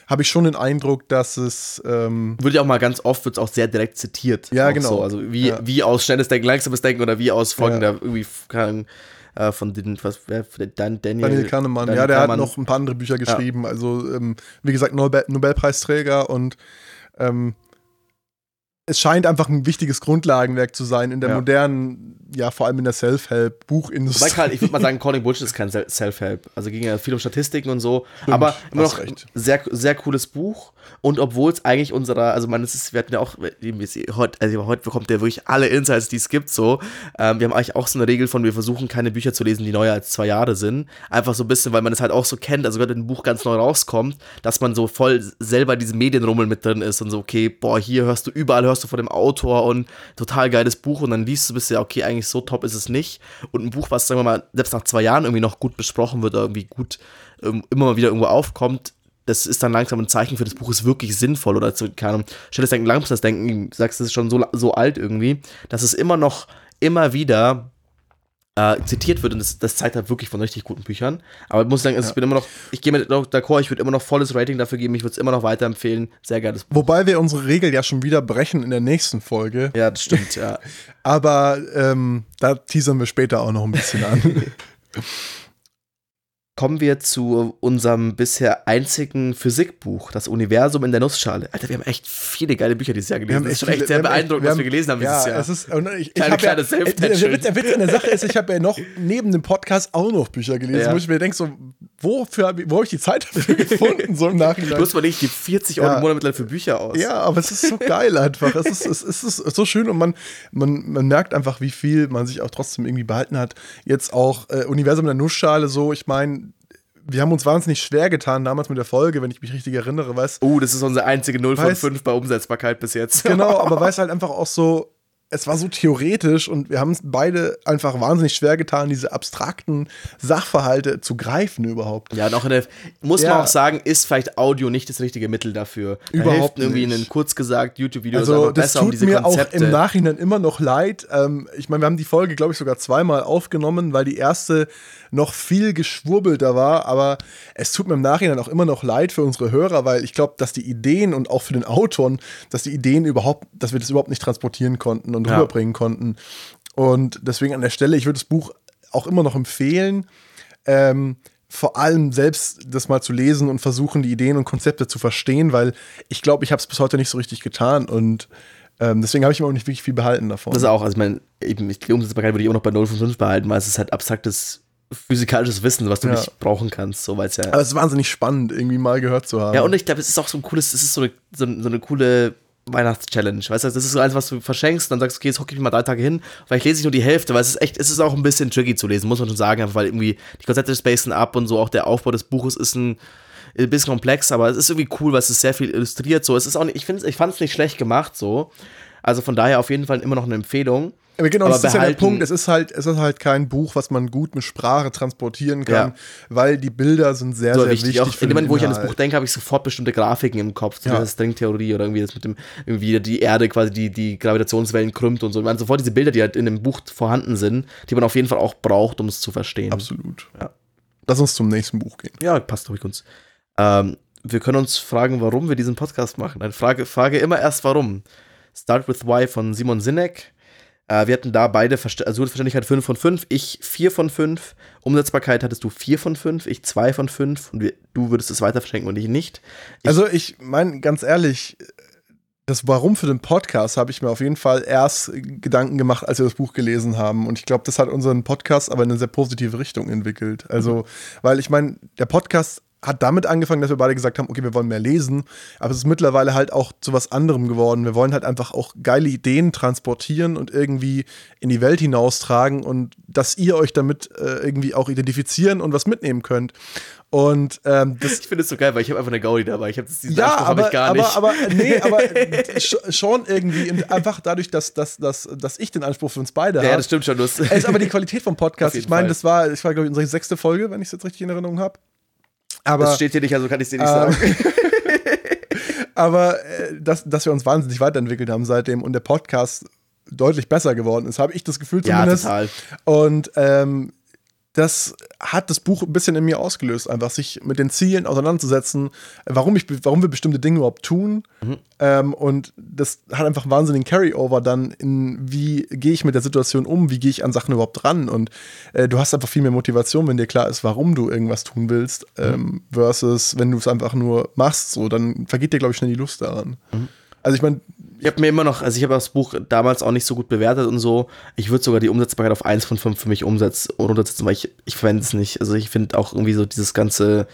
habe ich schon den Eindruck, dass es. Ähm wird ja auch mal ganz oft wird auch sehr direkt zitiert. Ja, genau. So. Also wie, ja. wie aus schnelles Denken, langsames Denken oder wie aus folgender ja. irgendwie kann, äh, von den, was, wer, Dan, Daniel, Daniel Kahnemann. Daniel ja, der Kahnemann. hat noch ein paar andere Bücher geschrieben. Ja. Also, ähm, wie gesagt, Nobel Nobelpreisträger und ähm, es scheint einfach ein wichtiges Grundlagenwerk zu sein in der modernen, ja, vor allem in der Self-Help-Buchindustrie. Karl, ich würde mal sagen, *laughs* Calling Bullshit ist kein Self-Help. Also ging ja viel um Statistiken und so. Stimmt, aber immer noch recht. sehr, sehr cooles Buch. Und obwohl es eigentlich unserer, also man, es ist, wir hatten ja auch, heute, also heute bekommt der wirklich alle Insights, die es gibt, so. Ähm, wir haben eigentlich auch so eine Regel von, wir versuchen keine Bücher zu lesen, die neuer als zwei Jahre sind. Einfach so ein bisschen, weil man es halt auch so kennt, also wenn ein Buch ganz neu rauskommt, dass man so voll selber in diesem Medienrummel mit drin ist und so, okay, boah, hier hörst du überall, hörst du von dem Autor und total geiles Buch und dann liest du bist ja, okay, eigentlich so top ist es nicht. Und ein Buch, was, sagen wir mal, selbst nach zwei Jahren irgendwie noch gut besprochen wird, irgendwie gut ähm, immer mal wieder irgendwo aufkommt, das ist dann langsam ein Zeichen für das Buch ist wirklich sinnvoll oder zu, keine Ahnung, schnelles Denken, langsames Denken, sagst, das ist schon so, so alt irgendwie, dass es immer noch, immer wieder äh, zitiert wird und das, das, zeigt halt wirklich von richtig guten Büchern. Aber ich muss sagen, also ja. ich bin immer noch, ich gehe mit d'accord, ich würde immer noch volles Rating dafür geben, ich würde es immer noch weiterempfehlen. Sehr geiles Buch. Wobei wir unsere Regel ja schon wieder brechen in der nächsten Folge. Ja, das stimmt, ja. *laughs* Aber ähm, da teasern wir später auch noch ein bisschen an. *laughs* kommen wir zu unserem bisher einzigen Physikbuch, das Universum in der Nussschale. Alter, wir haben echt viele geile Bücher dieses Jahr gelesen. Das ist schon echt sehr beeindruckend, was wir gelesen haben ja, dieses Jahr. Es ist, und ich, ich Kleine, kleine ja, der, der Witz an der Sache ist, ich habe ja noch neben dem Podcast auch noch Bücher gelesen, ja. wo ich mir denke, so, wofür, wo habe ich die Zeit dafür *laughs* gefunden, so im Nachhinein. Bloß weil ich die 40 Euro im Monat mittlerweile für Bücher aus. Ja, aber es ist so geil einfach. es, ist, es, ist, es ist so schön und man, man, man merkt einfach, wie viel man sich auch trotzdem irgendwie behalten hat. Jetzt auch äh, Universum in der Nussschale so, ich meine, wir haben uns wahnsinnig schwer getan damals mit der Folge, wenn ich mich richtig erinnere, weißt Oh, das ist unsere einzige 0 von Weiß- 5 bei Umsetzbarkeit bis jetzt. Genau, aber *laughs* weil es halt einfach auch so, es war so theoretisch und wir haben es beide einfach wahnsinnig schwer getan, diese abstrakten Sachverhalte zu greifen überhaupt. Ja, und auch in der, muss Ja. man auch sagen, ist vielleicht Audio nicht das richtige Mittel dafür. Da Überhaupt hilft irgendwie ein kurz gesagt YouTube-Video Also das besser, um tut diese mir Konzepte. auch im Nachhinein immer noch leid. Ähm, ich meine, wir haben die Folge, glaube ich, sogar zweimal aufgenommen, weil die erste noch viel geschwurbelter war. Aber es tut mir im Nachhinein auch immer noch leid für unsere Hörer, weil ich glaube, dass die Ideen und auch für den Autoren, dass die Ideen überhaupt, dass wir das überhaupt nicht transportieren konnten und Ja. rüberbringen konnten. Und deswegen an der Stelle, ich würde das Buch auch immer noch empfehlen. Ähm, vor allem selbst das mal zu lesen und versuchen, die Ideen und Konzepte zu verstehen, weil ich glaube, ich habe es bis heute nicht so richtig getan und ähm, deswegen habe ich immer auch nicht wirklich viel behalten davon. Das ist auch, also ich meine, eben, ich- die Umsetzbarkeit würde ich immer noch bei 0 von 5 behalten, weil es ist halt abstraktes physikalisches Wissen, was du Ja. nicht brauchen kannst, so weil es ja. Aber es ist wahnsinnig spannend, irgendwie mal gehört zu haben. Ja, und ich glaube, es ist auch so ein cooles, es ist so eine, so, so eine coole Weihnachtschallenge. Weißt du, das ist so eins, was du verschenkst, dann sagst du, okay, jetzt hocke ich mich mal drei Tage hin, weil ich lese nicht nur die Hälfte, weil es ist echt, es ist auch ein bisschen tricky zu lesen, muss man schon sagen, einfach weil irgendwie die Konzepte spacen ab und so, auch der Aufbau des Buches ist ein, ein bisschen komplex, aber es ist irgendwie cool, weil es ist sehr viel illustriert, so. Es ist auch nicht, ich finde ich fand es nicht schlecht gemacht, so. Also von daher auf jeden Fall immer noch eine Empfehlung. Aber genau, aber das ist ja der behalten- Punkt. Es ist halt, es ist halt kein Buch, was man gut mit Sprache transportieren kann, Ja. weil die Bilder sind sehr, so sehr wichtig. wichtig. In dem Moment, wo ich an das. Buch denke, habe ich sofort bestimmte Grafiken im Kopf. So Ja. diese Stringtheorie oder irgendwie das mit dem, irgendwie die Erde quasi die, die Gravitationswellen krümmt und so. Ich meine, sofort diese Bilder, die halt in dem Buch vorhanden sind, die man auf jeden Fall auch braucht, um es zu verstehen. Absolut. Ja. Lass uns zum nächsten Buch gehen. Ja, passt durch uns. Ähm, wir können uns fragen, warum wir diesen Podcast machen. Eine Frage, Frage immer erst warum. Start with Why von Simon Sinek. Äh, wir hatten da beide, Verst also Verständlichkeit 5 von 5, ich 4 von 5. Umsetzbarkeit hattest du 4 von 5, ich 2 von 5 und wir, du würdest es weiter verschenken und ich nicht. Ich- Also ich meine, ganz ehrlich, das Warum für den Podcast habe ich mir auf jeden Fall erst Gedanken gemacht, als wir das Buch gelesen haben. Und ich glaube, das hat unseren Podcast aber in eine sehr positive Richtung entwickelt. Also, weil ich meine, der Podcast hat damit angefangen, dass wir beide gesagt haben, okay, wir wollen mehr lesen, aber es ist mittlerweile halt auch zu was anderem geworden. Wir wollen halt einfach auch geile Ideen transportieren und irgendwie in die Welt hinaustragen und dass ihr euch damit äh, irgendwie auch identifizieren und was mitnehmen könnt. Und ähm, das Ich finde es so geil, weil ich habe einfach eine Gaudi dabei. Ich habe diesen ja, Anspruch aber, ich gar aber, nicht. aber, nee, *laughs* aber sch- schon irgendwie einfach dadurch, dass, dass, dass, dass ich den Anspruch für uns beide ja, ja, habe. das stimmt schon. Es ist aber die Qualität vom *laughs* Podcast. Ich meine, das war, ich war, glaube ich, unsere sechste Folge, wenn ich es jetzt richtig in Erinnerung habe. Aber, das steht hier nicht, also kann ich dir nicht ähm, sagen. *laughs* aber äh, dass, dass wir uns wahnsinnig weiterentwickelt haben seitdem und der Podcast deutlich besser geworden ist, habe ich das Gefühl Ja, zumindest. total. Und ähm, das hat das Buch ein bisschen in mir ausgelöst, einfach sich mit den Zielen auseinanderzusetzen, warum, ich, warum wir bestimmte Dinge überhaupt tun. Mhm. Ähm, und das hat einfach einen wahnsinnigen Carryover dann in, wie gehe ich mit der Situation um, wie gehe ich an Sachen überhaupt ran. Und äh, du hast einfach viel mehr Motivation, wenn dir klar ist, warum du irgendwas tun willst, Mhm. ähm, versus wenn du es einfach nur machst, so, dann vergeht dir, glaube ich, schnell die Lust daran. Mhm. Also ich meine, Ich habe mir immer noch, also ich habe das Buch damals auch nicht so gut bewertet und so. Ich würde sogar die Umsetzbarkeit auf 1 von 5 für mich umsetzen, runtersetzen, weil ich, ich verwende es nicht. Also ich finde auch irgendwie so dieses ganze,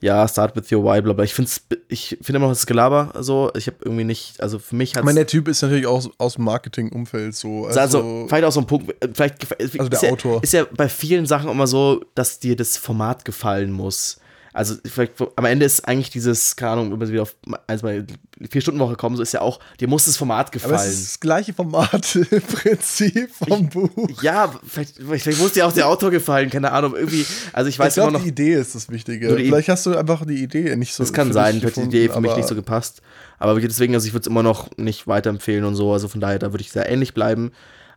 ja, Start with your why, bla bla. Ich finde ich finde immer noch das Gelaber so. Ich habe irgendwie nicht, also für mich hat ich meine, der Typ ist natürlich auch aus dem Marketing-Umfeld so. also, also vielleicht auch so ein Punkt, vielleicht Also ist der ja, Autor. ist ja bei vielen Sachen immer so, dass dir das Format gefallen muss. Also vielleicht, am Ende ist eigentlich dieses, keine Ahnung, wenn wir wieder auf eins mal vier Stunden Woche kommen, so ist ja auch, dir muss das Format gefallen. Aber es ist das gleiche Format *laughs* im Prinzip vom Buch. Ja, vielleicht, vielleicht muss dir auch der Autor gefallen, keine Ahnung, irgendwie, also ich weiß ich immer glaube, noch, die Idee ist das Wichtige. Vielleicht hast du einfach die Idee nicht so. das kann sein, vielleicht hat die gefunden, Idee für mich nicht so gepasst, aber deswegen, also ich würde es immer noch nicht weiterempfehlen und so, also von daher, da würde ich sehr ähnlich bleiben,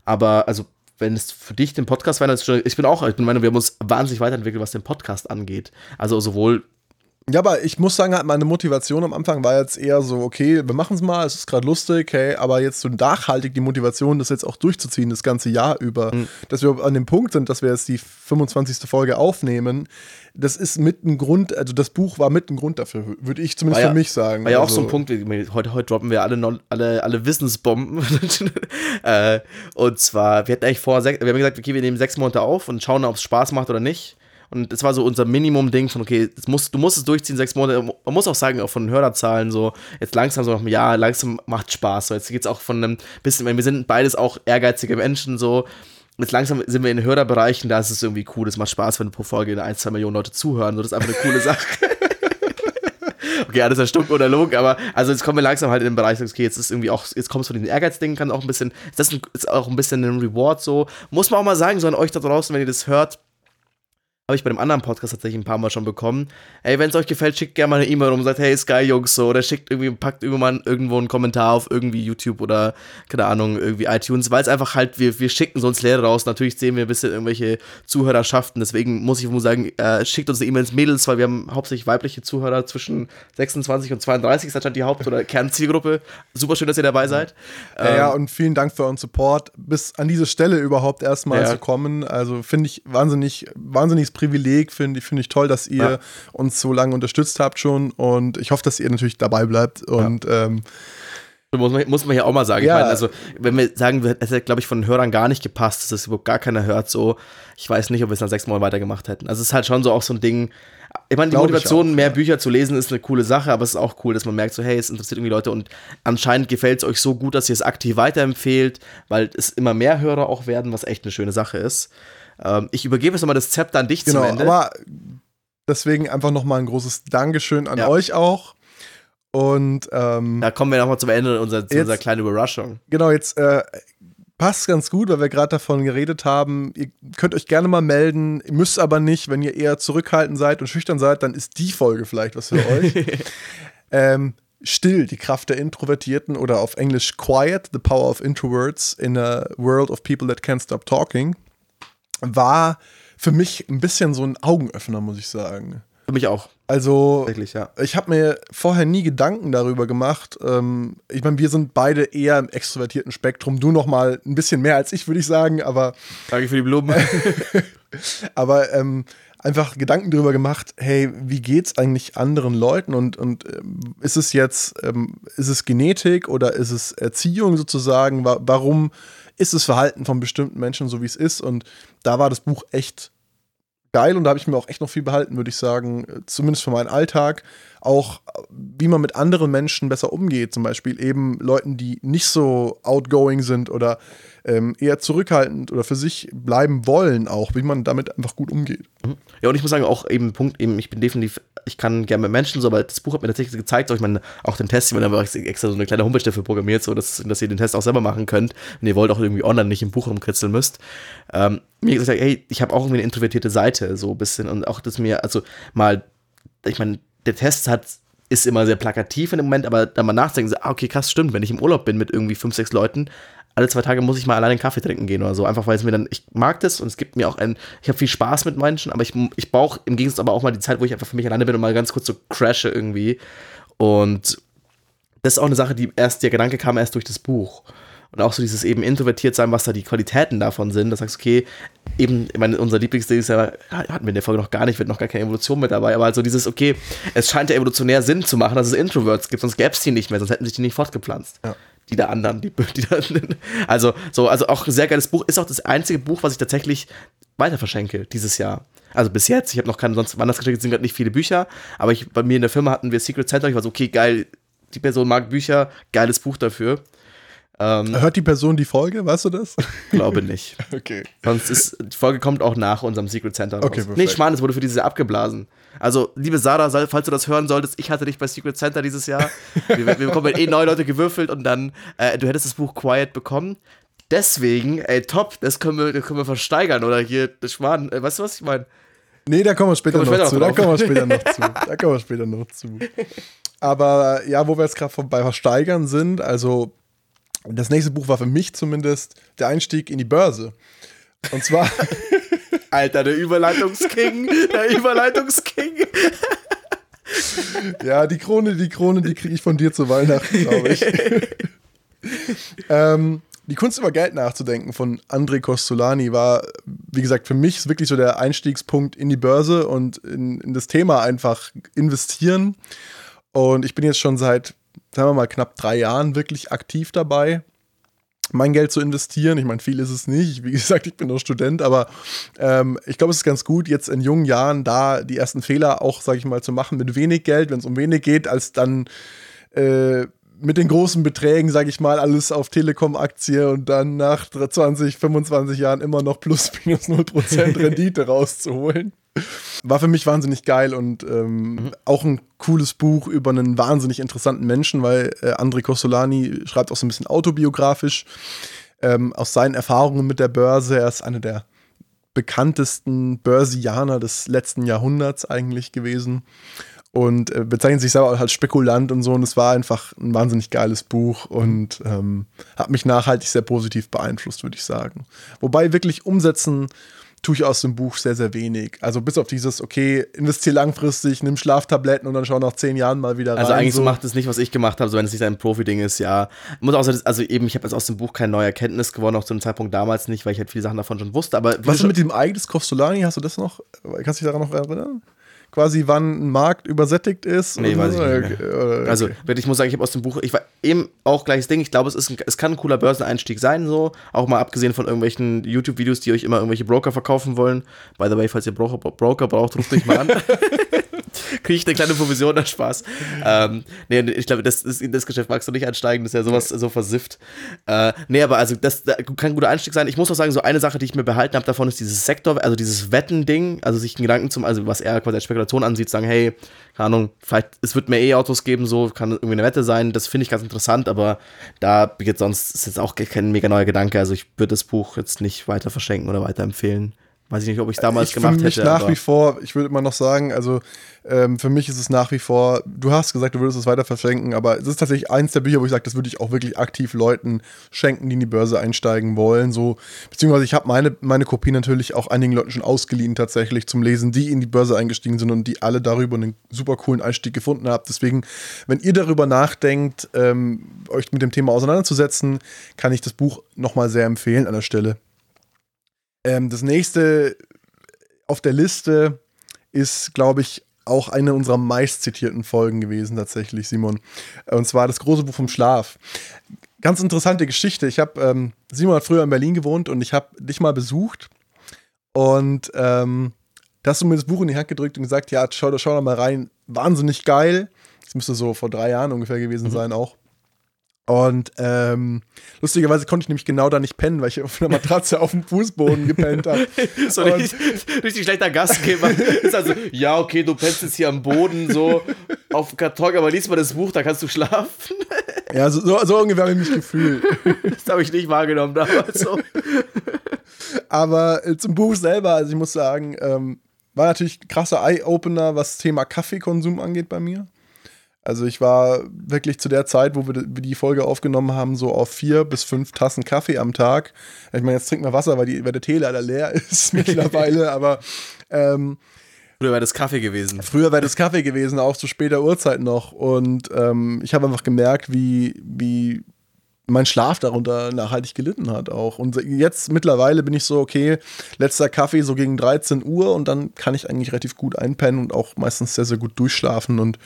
aber also wenn es für dich den Podcast schon- ich bin auch, ich bin meine, wir haben uns wahnsinnig weiterentwickelt, was den Podcast angeht, also sowohl Ja, aber ich muss sagen, halt meine Motivation am Anfang war jetzt eher so, okay, wir machen es mal, es ist gerade lustig, hey, aber jetzt so nachhaltig die Motivation, das jetzt auch durchzuziehen, das ganze Jahr über, Mhm. dass wir an dem Punkt sind, dass wir jetzt die 25. Folge aufnehmen, das ist mit ein Grund, also das Buch war mit ein Grund dafür, würde ich zumindest ja- für mich sagen. War ja auch Also, so ein Punkt, wie- heute, heute droppen wir alle, alle, alle Wissensbomben. *laughs* äh, und zwar, wir hatten eigentlich vor, wir haben gesagt, okay, wir nehmen sechs Monate auf und schauen, ob es Spaß macht oder nicht. Und das war so unser Minimum-Ding von, okay, das musst, du musst es durchziehen, sechs Monate. Man muss auch sagen, auch von den Hörerzahlen so, jetzt langsam so nach einem Jahr, langsam macht Spaß. So, jetzt geht's auch von einem bisschen, weil wir sind beides auch ehrgeizige Menschen so. jetzt langsam sind wir in Hörerbereichen, da ist es irgendwie cool, es macht Spaß, wenn pro Folge ein, zwei Millionen Leute zuhören, so, das ist einfach eine coole *laughs* Sache. okay, alles erstunken oder log, aber also jetzt kommen wir langsam halt in den Bereich, okay, jetzt ist irgendwie auch, jetzt kommst du von den Ehrgeizdingen, kann auch ein bisschen, das ist auch ein bisschen ein Reward so. Muss man auch mal sagen, so an euch da draußen, wenn ihr das hört, habe ich bei dem anderen Podcast tatsächlich ein paar Mal schon bekommen. Ey, wenn es euch gefällt, schickt gerne mal eine E-Mail rum sagt, hey Sky Jungs, so, oder schickt irgendwie, packt irgendwann irgendwo einen Kommentar auf irgendwie YouTube oder, keine Ahnung, irgendwie iTunes, weil es einfach halt, wir, wir schicken so ins Leere raus. Natürlich sehen wir ein bisschen irgendwelche Zuhörerschaften, deswegen muss ich nur sagen, äh, schickt uns eine E-Mail ins Mädels, weil wir haben hauptsächlich weibliche Zuhörer zwischen 26 und 32, ist anscheinend die Haupt- oder Kernzielgruppe. Super schön, dass ihr dabei seid. Ja, ähm, ja, und vielen Dank für euren Support, bis an diese Stelle überhaupt erstmal ja. zu kommen. Also finde ich wahnsinnig, wahnsinniges Privileg, finde ich, finde ich toll, dass ihr ja. uns so lange unterstützt habt schon und ich hoffe, dass ihr natürlich dabei bleibt und ja. ähm, muss man, muss man ja auch mal sagen. Ja. Ich meine, also, wenn wir sagen, es hätte, glaube ich, von den Hörern gar nicht gepasst, dass das überhaupt gar keiner hört, so, ich weiß nicht, ob wir es dann sechs Mal weitergemacht hätten. Also, es ist halt schon so auch so ein Ding. Ich meine, die Glaube Motivation, auch, mehr ja. Bücher zu lesen, ist eine coole Sache, aber es ist auch cool, dass man merkt, so, hey, es interessiert irgendwie Leute und anscheinend gefällt es euch so gut, dass ihr es aktiv weiterempfehlt, weil es immer mehr Hörer auch werden, was echt eine schöne Sache ist. Ähm, ich übergebe jetzt nochmal das Zepter an dich genau, zum Ende. Aber deswegen einfach nochmal ein großes Dankeschön an ja. euch auch. Und ähm, da kommen wir nochmal zum Ende unserer, zu unserer kleinen Überraschung. Genau, jetzt äh, passt ganz gut, weil wir gerade davon geredet haben. Ihr könnt euch gerne mal melden, ihr müsst aber nicht, wenn ihr eher zurückhaltend seid und schüchtern seid, dann ist die Folge vielleicht was für *laughs* euch. ähm, Still, die Kraft der Introvertierten oder auf Englisch Quiet, the power of introverts in a world of people that can't stop talking war für mich ein bisschen so ein Augenöffner, muss ich sagen. Für mich auch. Also, ja. ich habe mir vorher nie Gedanken darüber gemacht. Ähm, ich meine, wir sind beide eher im extrovertierten Spektrum. Du noch mal ein bisschen mehr als ich, würde ich sagen. Aber danke für die Blumen. *laughs* aber ähm, einfach Gedanken darüber gemacht. Hey, wie geht's eigentlich anderen Leuten und und ähm, ist es jetzt ähm, ist es Genetik oder ist es Erziehung sozusagen? Warum ist das Verhalten von bestimmten Menschen so, wie es ist. Und da war das Buch echt geil und da habe ich mir auch echt noch viel behalten, würde ich sagen, zumindest für meinen Alltag. Auch wie man mit anderen Menschen besser umgeht, zum Beispiel eben Leuten, die nicht so outgoing sind oder ähm, eher zurückhaltend oder für sich bleiben wollen, auch wie man damit einfach gut umgeht. Mhm. Ja, und ich muss sagen, auch eben Punkt, eben, ich bin definitiv, ich kann gerne mit Menschen so, aber das Buch hat mir tatsächlich gezeigt, auch ich meine, auch den Test, ich meine, da ich extra so eine kleine Homepage dafür programmiert, so dass, dass ihr den Test auch selber machen könnt, wenn ihr wollt auch irgendwie online nicht im Buch rumkritzeln müsst. Ähm, mir gesagt, hey, ich habe auch irgendwie eine introvertierte Seite, so ein bisschen, und auch das mir, also mal, ich meine, der Test hat ist immer sehr plakativ in dem Moment, aber dann mal nachdenken, so, ah, okay, krass, stimmt, wenn ich im Urlaub bin mit irgendwie fünf, sechs Leuten, alle zwei Tage muss ich mal alleine einen Kaffee trinken gehen oder so, einfach weil es mir dann, ich mag das und es gibt mir auch ein, ich habe viel Spaß mit Menschen, aber ich, ich brauche im Gegensatz aber auch mal die Zeit, wo ich einfach für mich alleine bin und mal ganz kurz so crashe irgendwie. Und das ist auch eine Sache, die erst, der Gedanke kam erst durch das Buch und auch so dieses eben introvertiert sein, was da die Qualitäten davon sind. Da sagst du, okay, eben, ich meine, unser Lieblingsding ist ja, hatten wir in der Folge noch gar nicht, wird noch gar keine Evolution mit dabei, aber also dieses, okay, es scheint ja evolutionär Sinn zu machen, dass es Introverts gibt, sonst gäbe es die nicht mehr, sonst hätten sich die nicht fortgepflanzt. Ja. Die da anderen, die, *laughs* die da, also so, also auch ein sehr geiles Buch, ist auch das einzige Buch, was ich tatsächlich weiter verschenke dieses Jahr. Also bis jetzt, ich habe noch keine, sonst das geschenkt, sind gerade nicht viele Bücher, aber ich, bei mir in der Firma hatten wir Secret Center, ich war so, okay, geil, die Person mag Bücher, geiles Buch dafür. Ähm, Hört die Person die Folge, weißt du das? *laughs* Glaube nicht. okay. Sonst ist, die Folge kommt auch nach unserem Secret Center raus. Okay, nee, Schmarrn, es wurde für dieses Jahr abgeblasen. Also, liebe Sarah, falls du das hören solltest, ich hatte dich bei Secret Center dieses Jahr. *laughs* wir, wir bekommen eh neue Leute gewürfelt und dann, äh, du hättest das Buch Quiet bekommen. Deswegen, ey, top, das können wir, das können wir versteigern oder hier, das Schmarrn, äh, weißt du, was ich meine? Nee, da kommen wir später, kommen wir später noch, noch zu. Da kommen wir später noch zu. *laughs* Da kommen wir später noch zu. Aber ja, wo wir jetzt gerade bei Versteigern sind, also das nächste Buch war für mich zumindest der Einstieg in die Börse. Und zwar. *laughs* Alter, der Überleitungsking, der Überleitungsking. ja, die Krone, die Krone, die kriege ich von dir zu Weihnachten, glaube ich. *laughs* ähm, die Kunst über Geld nachzudenken von André Costolani war, wie gesagt, für mich wirklich so der Einstiegspunkt in die Börse und in, in das Thema einfach investieren. Und ich bin jetzt schon seit sagen wir mal, knapp drei Jahren wirklich aktiv dabei, mein Geld zu investieren. Ich meine, viel ist es nicht. Wie *laughs* gesagt, ich bin noch Student, aber ähm, ich glaube, es ist ganz gut, jetzt in jungen Jahren da die ersten Fehler auch, sage ich mal, zu machen mit wenig Geld, wenn es um wenig geht, als dann äh, mit den großen Beträgen, sage ich mal, alles auf Telekom-Aktie und dann nach 20, 25 Jahren immer noch plus *laughs* minus 0% *laughs* Rendite rauszuholen. War für mich wahnsinnig geil und ähm, mhm. auch ein cooles Buch über einen wahnsinnig interessanten Menschen, weil äh, André Costolani schreibt auch so ein bisschen autobiografisch ähm, aus seinen Erfahrungen mit der Börse. Er ist einer der bekanntesten Börsianer des letzten Jahrhunderts eigentlich gewesen und äh, bezeichnet sich selber als Spekulant und so. Und es war einfach ein wahnsinnig geiles Buch und ähm, hat mich nachhaltig sehr positiv beeinflusst, würde ich sagen. Wobei wirklich umsetzen tue ich aus dem Buch sehr, sehr wenig. Also bis auf dieses, okay, investiere langfristig, nimm Schlaftabletten und dann schau nach zehn Jahren mal wieder also rein. Also eigentlich so macht es nicht, was ich gemacht habe, so wenn es nicht ein Profi-Ding ist, ja. Ich muss auch sagen, also eben, ich habe jetzt aus dem Buch keine neue Erkenntnis gewonnen, auch zu dem Zeitpunkt damals nicht, weil ich halt viele Sachen davon schon wusste. Aber was ist mit dem eigenes Kostolani? Hast du das noch? Kannst du dich daran noch erinnern? Quasi, wann ein Markt übersättigt ist? Nee, weiß so. ich nicht. Okay. Also, ich muss sagen, ich habe aus dem Buch, ich war eben auch gleiches Ding. Ich glaube, es, ist ein, es kann ein cooler Börseneinstieg sein, so. Auch mal abgesehen von irgendwelchen YouTube-Videos, die euch immer irgendwelche Broker verkaufen wollen. By the way, falls ihr Broker, Broker braucht, ruft mich mal an. *laughs* kriege ich eine kleine Provision, das Spaß. Ähm, nee, ich glaube, das, das, das, Geschäft magst du nicht einsteigen, das ist ja sowas so versifft. Äh, nee, aber also das, das kann ein guter Einstieg sein. Ich muss auch sagen, so eine Sache, die ich mir behalten habe davon, ist dieses Sektor, also dieses Wetten-Ding, also sich einen Gedanken zum, also was er quasi als Spekulation ansieht, sagen, hey, keine Ahnung, vielleicht, es wird mehr E-Autos geben, so, kann irgendwie eine Wette sein, das finde ich ganz interessant, aber da jetzt sonst ist jetzt auch kein mega neuer Gedanke, also ich würde das Buch jetzt nicht weiter verschenken oder weiterempfehlen. Weiß ich nicht, ob ich es damals ich gemacht für mich hätte. nach wie vor, ich würde immer noch sagen, also ähm, für mich ist es nach wie vor, du hast gesagt, du würdest es weiter verschenken, aber es ist tatsächlich eins der Bücher, wo ich sage, das würde ich auch wirklich aktiv Leuten schenken, die in die Börse einsteigen wollen. So, beziehungsweise ich habe meine, meine Kopie natürlich auch einigen Leuten schon ausgeliehen, tatsächlich zum Lesen, die in die Börse eingestiegen sind und die alle darüber einen super coolen Einstieg gefunden haben. Deswegen, wenn ihr darüber nachdenkt, ähm, euch mit dem Thema auseinanderzusetzen, kann ich das Buch nochmal sehr empfehlen an der Stelle. Ähm, das nächste auf der Liste ist, glaube ich, auch eine unserer meistzitierten Folgen gewesen, tatsächlich, Simon. Und zwar das große Buch vom Schlaf. Ganz interessante Geschichte. Ich habe, ähm, Simon hat früher in Berlin gewohnt und ich habe dich mal besucht. Und ähm, da hast du mir das Buch in die Hand gedrückt und gesagt, ja, schau, schau da mal rein. Wahnsinnig geil. Das müsste so vor drei Jahren ungefähr gewesen mhm. sein auch. Und ähm, lustigerweise konnte ich nämlich genau da nicht pennen, weil ich auf einer Matratze auf dem Fußboden gepennt habe. *laughs* so richtig, richtig schlechter Gastgeber. ist also, ja, okay, du pennst jetzt hier am Boden so auf dem Karton, aber lies mal das Buch, da kannst du schlafen. *laughs* ja, so, so, so ungefähr habe ich mich gefühlt. *laughs* das habe ich nicht wahrgenommen damals so. aber äh, zum Buch selber, also ich muss sagen, ähm, war natürlich ein krasser Eye-Opener, was das Thema Kaffeekonsum angeht bei mir. Also ich war wirklich zu der Zeit, wo wir die Folge aufgenommen haben, so auf vier bis fünf Tassen Kaffee am Tag. Ich meine, jetzt trinken wir Wasser, weil, die, weil der Tee leider leer *laughs* ist *laughs* mittlerweile, aber ähm, Früher wäre das Kaffee gewesen. Früher wäre das Kaffee gewesen, auch zu später Uhrzeit noch. Und ähm, ich habe einfach gemerkt, wie, wie mein Schlaf darunter nachhaltig gelitten hat auch. Und jetzt mittlerweile bin ich so, okay, letzter Kaffee so gegen 13 Uhr und dann kann ich eigentlich relativ gut einpennen und auch meistens sehr, sehr gut durchschlafen. Und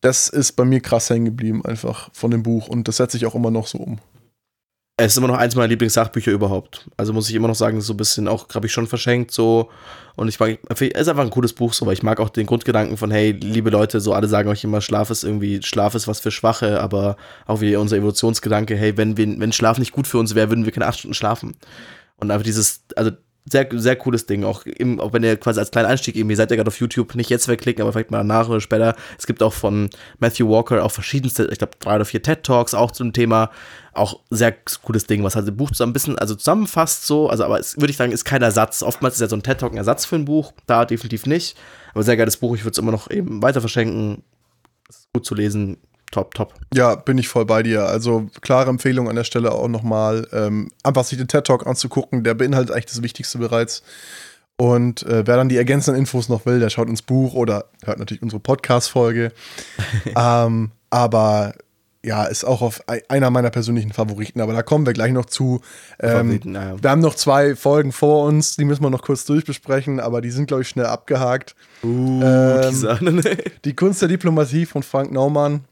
das ist bei mir krass hängen geblieben, einfach von dem Buch. Und das setze ich auch immer noch so um. Es ist immer noch eins meiner Lieblingssachbücher überhaupt. Also muss ich immer noch sagen, so ein bisschen auch, habe ich schon verschenkt, so. Und ich mag, es ist einfach ein cooles Buch, so, weil ich mag auch den Grundgedanken von, hey, liebe Leute, so alle sagen euch immer, Schlaf ist irgendwie, Schlaf ist was für Schwache, aber auch wie unser Evolutionsgedanke, hey, wenn, wir, wenn Schlaf nicht gut für uns wäre, würden wir keine acht Stunden schlafen. Und einfach dieses, also sehr, sehr cooles Ding. Auch, im, auch wenn ihr quasi als kleinen Einstieg irgendwie seid ihr gerade auf YouTube, nicht jetzt wegklicken, aber vielleicht mal nach oder später. Es gibt auch von Matthew Walker auch verschiedenste, ich glaube, drei oder vier TED Talks auch zum Thema. Auch sehr cooles Ding, was halt das Buch so ein bisschen, also zusammenfasst so, also aber es würde ich sagen, ist kein Ersatz. Oftmals ist ja so ein TED Talk ein Ersatz für ein Buch, da definitiv nicht. Aber sehr geiles Buch, ich würde es immer noch eben weiter verschenken. Ist gut zu lesen, top, top. Ja, bin ich voll bei dir. Also klare Empfehlung an der Stelle auch nochmal, ähm, einfach sich den TED Talk anzugucken. Der beinhaltet eigentlich das Wichtigste bereits. Und äh, wer dann die ergänzenden Infos noch will, der schaut ins Buch oder hört natürlich unsere Podcast-Folge. *laughs* ähm, aber ja, ist auch auf einer meiner persönlichen Favoriten, aber da kommen wir gleich noch zu. Ähm, ja. Wir haben noch zwei Folgen vor uns, die müssen wir noch kurz durchbesprechen, aber die sind, glaube ich, schnell abgehakt. Uh, ähm, *laughs* die Kunst der Diplomatie von Frank Naumann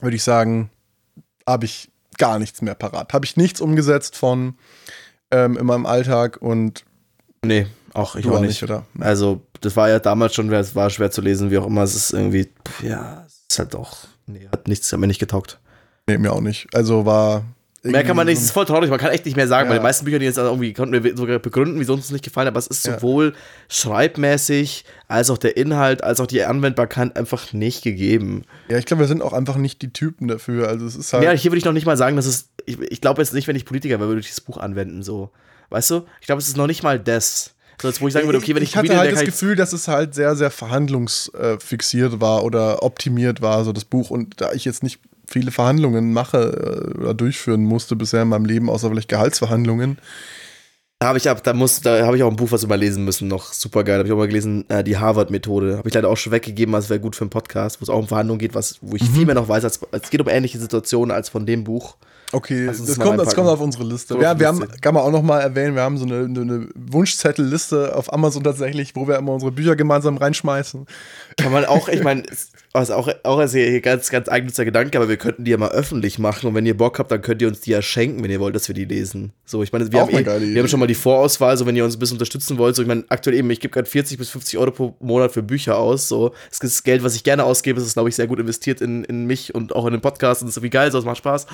würde ich sagen, habe ich gar nichts mehr parat. Habe ich nichts umgesetzt von ähm, in meinem Alltag und. Nee, auch ich auch nicht. nicht. oder? Also, das war ja damals schon, es war schwer zu lesen, wie auch immer. Es ist irgendwie, ja, es ist halt doch, nee, hat nichts, hat mir nicht getaugt. Nee, mir auch nicht. Also war. Mehr kann man nicht, es ist voll traurig, man kann echt nicht mehr sagen, Ja. weil die meisten Bücher, die jetzt irgendwie konnten wir sogar begründen, wieso uns das nicht gefallen hat, aber es ist Ja. sowohl schreibmäßig als auch der Inhalt, als auch die Anwendbarkeit einfach nicht gegeben. Ja, ich glaube, wir sind auch einfach nicht die Typen dafür. Also es ist halt. Ja, hier würde ich noch nicht mal sagen, dass es, ich, ich glaube jetzt nicht, wenn ich Politiker wäre, würde ich dieses Buch anwenden, so. Weißt du? Ich glaube, es ist noch nicht mal das. So, jetzt, wo ich sagen würde, okay, wenn ich, ich hatte Comedian halt das ich- Gefühl, dass es halt sehr, sehr verhandlungsfixiert war oder optimiert war, so das Buch. Und da ich jetzt nicht viele Verhandlungen mache äh, oder durchführen musste bisher in meinem Leben, außer vielleicht Gehaltsverhandlungen, Da habe ich, ab- da muss, da habe ich auch ein Buch, was wir mal lesen müssen, noch super geil. Da habe ich auch mal gelesen, äh, die Harvard-Methode. Habe ich leider auch schon weggegeben, als wäre gut für einen Podcast, wo es auch um Verhandlungen geht, was, wo Mhm. ich viel mehr noch weiß, als es geht um ähnliche Situationen als von dem Buch. Okay, das mal kommt, das kommt auf unsere Liste. So Ja, wir haben, kann man auch noch mal erwähnen, wir haben so eine, eine, Wunschzettelliste auf Amazon tatsächlich, wo wir immer unsere Bücher gemeinsam reinschmeißen. Kann man auch, ich meine, also *laughs* auch, auch als hier ganz, ganz eigennütziger Gedanke, aber wir könnten die ja mal öffentlich machen und wenn ihr Bock habt, dann könnt ihr uns die ja schenken, wenn ihr wollt, dass wir die lesen. So, ich meine, wir, Auch haben, eh, Idee. wir haben schon mal die Vorauswahl, so wenn ihr uns ein bisschen unterstützen wollt, so ich meine, aktuell eben, ich gebe gerade 40 bis 50 Euro pro Monat für Bücher aus, so, das ist Geld, was ich gerne ausgebe, das ist, glaube ich, sehr gut investiert in, in mich und auch in den Podcast und das ist irgendwie geil, so, es macht Spaß.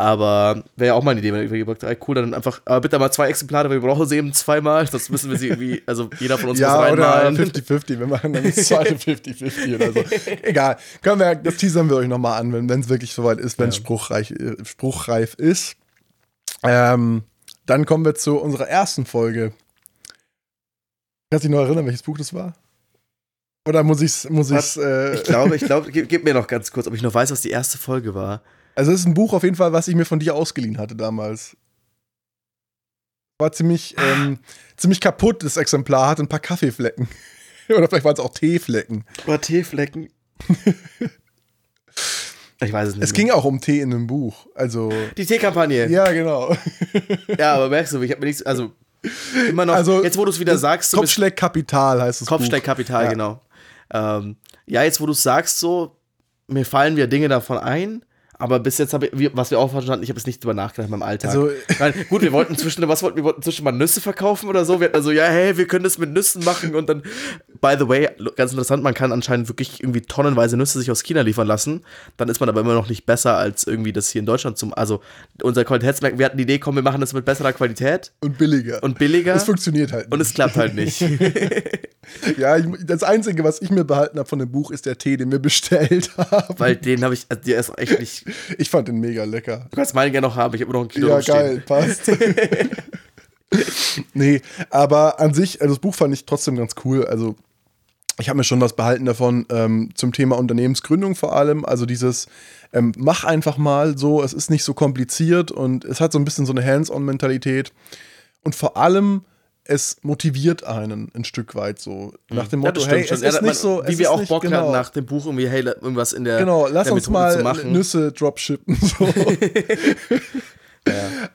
Aber wäre ja auch mal eine Idee, wenn ihr gesagt habt, cool, dann einfach, aber bitte mal zwei Exemplare, weil wir brauchen sie eben zweimal, das müssen wir sie irgendwie, also jeder von uns Ja, muss oder reinmalen. 50-50, wir machen dann das zweite *laughs* 50-50 oder so. Egal, können wir, das teasern wir euch nochmal an, wenn es wirklich soweit ist, wenn es spruchreich, äh, spruchreif ist. Ähm, dann kommen wir zu unserer ersten Folge. Kannst du dich noch erinnern, welches Buch das war? Oder muss ich's, muss ich's, äh, Ich glaube, ich *laughs* glaube, gib, gib mir noch ganz kurz, ob ich noch weiß, was die erste Folge war. Also es ist ein Buch auf jeden Fall, was ich mir von dir ausgeliehen hatte damals. War ziemlich, ähm, ziemlich kaputt, das Exemplar, hatte ein paar Kaffeeflecken. *laughs* Oder vielleicht waren es auch Teeflecken. War Teeflecken. *laughs* ich weiß es nicht. Es mehr. ging auch um Tee in einem Buch. Also, die Teekampagne. ja, genau. *laughs* Ja, aber merkst du, ich habe mir nichts, also immer noch, Also, jetzt wo du es wieder sagst, so mit Kopfschläg Kapital heißt es. Kopfsteigkapital, Ja. genau. Ähm, ja, jetzt wo du es sagst, so, mir fallen wieder Dinge davon ein, aber bis jetzt habe ich, was wir auch verstanden, ich habe es nicht drüber nachgedacht in meinem Alltag. Also- Nein, gut, wir wollten zwischen, was wollten wir wollten zwischen mal Nüsse verkaufen oder so. Wir hatten also, ja, hey, wir können das mit Nüssen machen und dann, by the way, ganz interessant, man kann anscheinend wirklich irgendwie tonnenweise Nüsse sich aus China liefern lassen. Dann ist man aber immer noch nicht besser als irgendwie das hier in Deutschland zum, also unser Qualitätsmerk, wir hatten die Idee, komm, wir machen das mit besserer Qualität Und billiger. und billiger. es funktioniert halt nicht. und es klappt halt nicht. *laughs* ja, ich, das Einzige, was ich mir behalten habe von dem Buch, ist der Tee, den wir bestellt *laughs* haben. Weil den habe ich, also der ist echt nicht. Ich fand den mega lecker. Du kannst meinen gerne noch haben, ich habe noch ein Kilo Ja, geil, passt. *laughs* nee, aber an sich, also das Buch fand ich trotzdem ganz cool. Also, ich habe mir schon was behalten davon ähm, zum Thema Unternehmensgründung vor allem. Also dieses, ähm, mach einfach mal so, es ist nicht so kompliziert und es hat so ein bisschen so eine Hands-on-Mentalität. Und vor allem, es motiviert einen ein Stück weit so. Nach dem Ja, Motto, stimmt hey, schon. es Ja, ist nicht so. Wie wir auch Bock genau, hatten nach dem Buch irgendwie, hey, irgendwas in der, Genau, lass der uns Methode mal. Nüsse dropshippen. *laughs* So.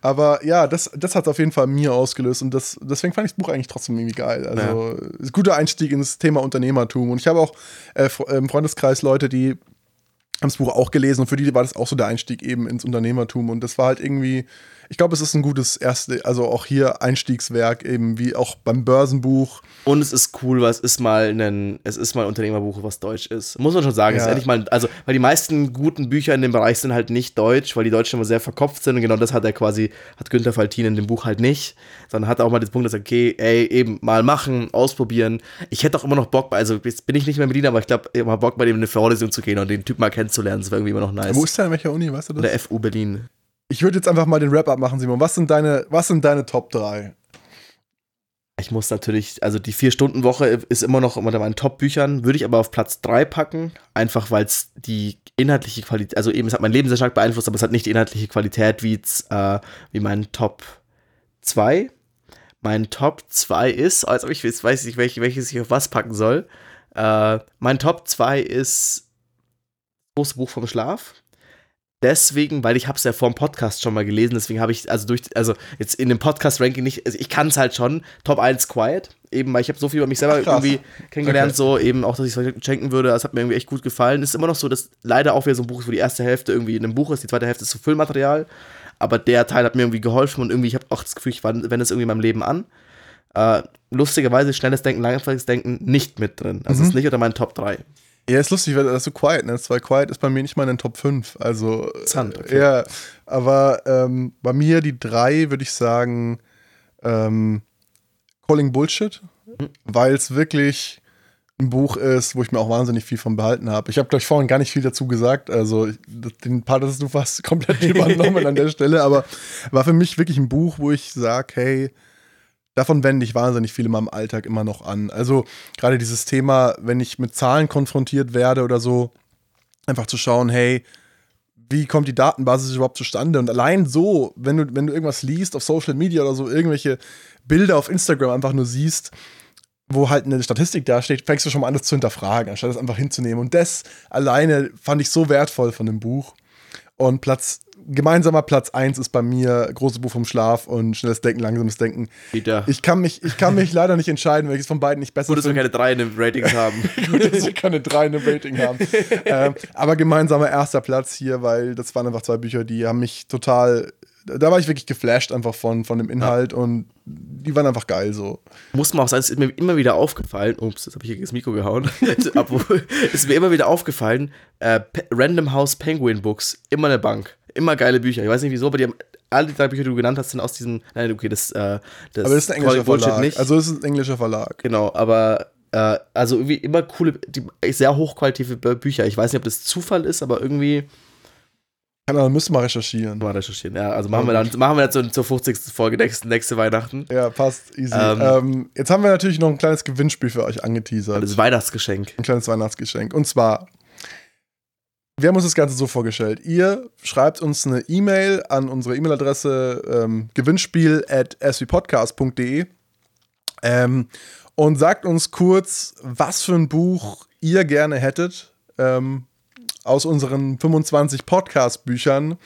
Aber ja, das, das hat auf jeden Fall mir ausgelöst und das, deswegen fand ich das Buch eigentlich trotzdem irgendwie geil. Also ein guter Einstieg ins Thema Unternehmertum. Und ich habe auch äh, Fre- im Freundeskreis Leute, die haben das Buch auch gelesen und für die war das auch so der Einstieg eben ins Unternehmertum. Und das war halt irgendwie, ich glaube, es ist ein gutes erste, also auch hier Einstiegswerk, eben wie auch beim Börsenbuch. Und es ist cool, weil es ist mal ein, es ist mal ein Unternehmerbuch, was deutsch ist. Muss man schon sagen. Es ist Ja. endlich mal, also, weil die meisten guten Bücher in dem Bereich sind halt nicht deutsch, weil die Deutschen immer sehr verkopft sind und genau das hat er quasi, hat Günther Faltin in dem Buch halt nicht, sondern hat auch mal den Punkt, dass er, okay, ey, eben mal machen, ausprobieren. Ich hätte auch immer noch Bock, bei- also jetzt bin ich nicht mehr in Berlin, aber ich glaube, ich hab mal Bock, bei dem in eine Vorlesung zu gehen und den Typ mal kennenzulernen. Das wäre irgendwie immer noch nice. Wo ist der in welcher Uni, weißt du das? der FU Berlin. Ich würde jetzt einfach mal den Wrap-up machen, Simon. Was sind deine, was sind deine Top 3? Ich muss natürlich, also die Vier-Stunden-Woche ist immer noch unter meinen Top-Büchern, würde ich aber auf Platz 3 packen, einfach weil es die inhaltliche Qualität, also eben, es hat mein Leben sehr stark beeinflusst, aber es hat nicht die inhaltliche Qualität wie, jetzt, äh, wie mein Top 2. Mein Top 2 ist, also ich weiß weiß nicht, welche, welches ich auf was packen soll. Äh, mein Top 2 ist das große Buch vom Schlaf. Deswegen, weil ich habe es ja vor dem Podcast schon mal gelesen, deswegen habe ich, also durch, also jetzt in dem Podcast-Ranking nicht, also ich kann es halt schon, Top 1 Quiet, eben, weil ich habe so viel über mich selber krass. irgendwie kennengelernt, Okay. so eben auch, dass ich es schenken würde, das hat mir irgendwie echt gut gefallen. Ist immer noch so, dass leider auch wieder so ein Buch ist, wo die erste Hälfte irgendwie in einem Buch ist, die zweite Hälfte ist so Füllmaterial, aber der Teil hat mir irgendwie geholfen und irgendwie, ich habe auch das Gefühl, ich wende es irgendwie in meinem Leben an. Äh, lustigerweise schnelles Denken, langfristiges Denken nicht mit drin. Also Mhm. ist nicht unter meinen Top 3. Ja, ist lustig, weil das so Quiet, ne? Weil Quiet ist bei mir nicht mal in den Top 5. Also. Interessant, okay. Ja, aber ähm, bei mir die drei würde ich sagen, ähm, Calling Bullshit, Mhm. weil es wirklich ein Buch ist, wo ich mir auch wahnsinnig viel von behalten habe. Ich habe, glaube ich, vorhin gar nicht viel dazu gesagt. Also, den Part hast du fast *laughs* komplett übernommen an der Stelle, aber war für mich wirklich ein Buch, wo ich sage, hey, davon wende ich wahnsinnig viel in meinem Alltag immer noch an. Also, gerade dieses Thema, wenn ich mit Zahlen konfrontiert werde oder so, einfach zu schauen, hey, wie kommt die Datenbasis überhaupt zustande? Und allein so, wenn du, wenn du irgendwas liest auf Social Media oder so, irgendwelche Bilder auf Instagram einfach nur siehst, wo halt eine Statistik dasteht, fängst du schon mal an, das zu hinterfragen, anstatt es einfach hinzunehmen. Und das alleine fand ich so wertvoll von dem Buch. Und Platz, gemeinsamer Platz 1 ist bei mir Große Buch vom Schlaf und Schnelles Denken, Langsames Denken. Wieder. Ich kann mich, ich kann mich *laughs* leider nicht entscheiden, welches von beiden ich besser Gut, dass wir finde. keine drei in den Ratings *laughs* haben. Gut, dass wir keine drei in dem Rating haben. *laughs* ähm, aber gemeinsamer erster Platz hier, weil das waren einfach zwei Bücher, die haben mich total. Da war ich wirklich geflasht einfach von, von dem Inhalt und die waren einfach geil so. Muss man auch sagen, es ist mir immer wieder aufgefallen, ups, jetzt habe ich hier gegen das Mikro gehauen, es ist mir immer wieder aufgefallen, äh, Random House Penguin Books, immer eine Bank, immer geile Bücher. Ich weiß nicht wieso, aber die haben, alle die drei Bücher, die du genannt hast, sind aus diesem, nein, okay, das, äh, das Aber das ist ein englischer Bullshit Verlag. nicht. Also es ist ein englischer Verlag. Genau, aber äh, also irgendwie immer coole, die, sehr hochqualitative Bü- Bücher. Ich weiß nicht, ob das Zufall ist, aber irgendwie Keine Ahnung, müssen wir recherchieren. mal recherchieren. Ja, also machen wir dann, machen wir dann zur, zur 50. Folge nächste, nächste Weihnachten. Ja, passt, easy. Ähm, Ähm, jetzt haben wir natürlich noch ein kleines Gewinnspiel für euch angeteasert. Das Weihnachtsgeschenk. ein kleines Weihnachtsgeschenk. Und zwar, wir haben uns das Ganze so vorgestellt. Ihr schreibt uns eine E-Mail an unsere E-Mail-Adresse ähm, gewinnspiel at svpodcast.de ähm, und sagt uns kurz, was für ein Buch ihr gerne hättet ähm, aus unseren 25 Podcast-Büchern.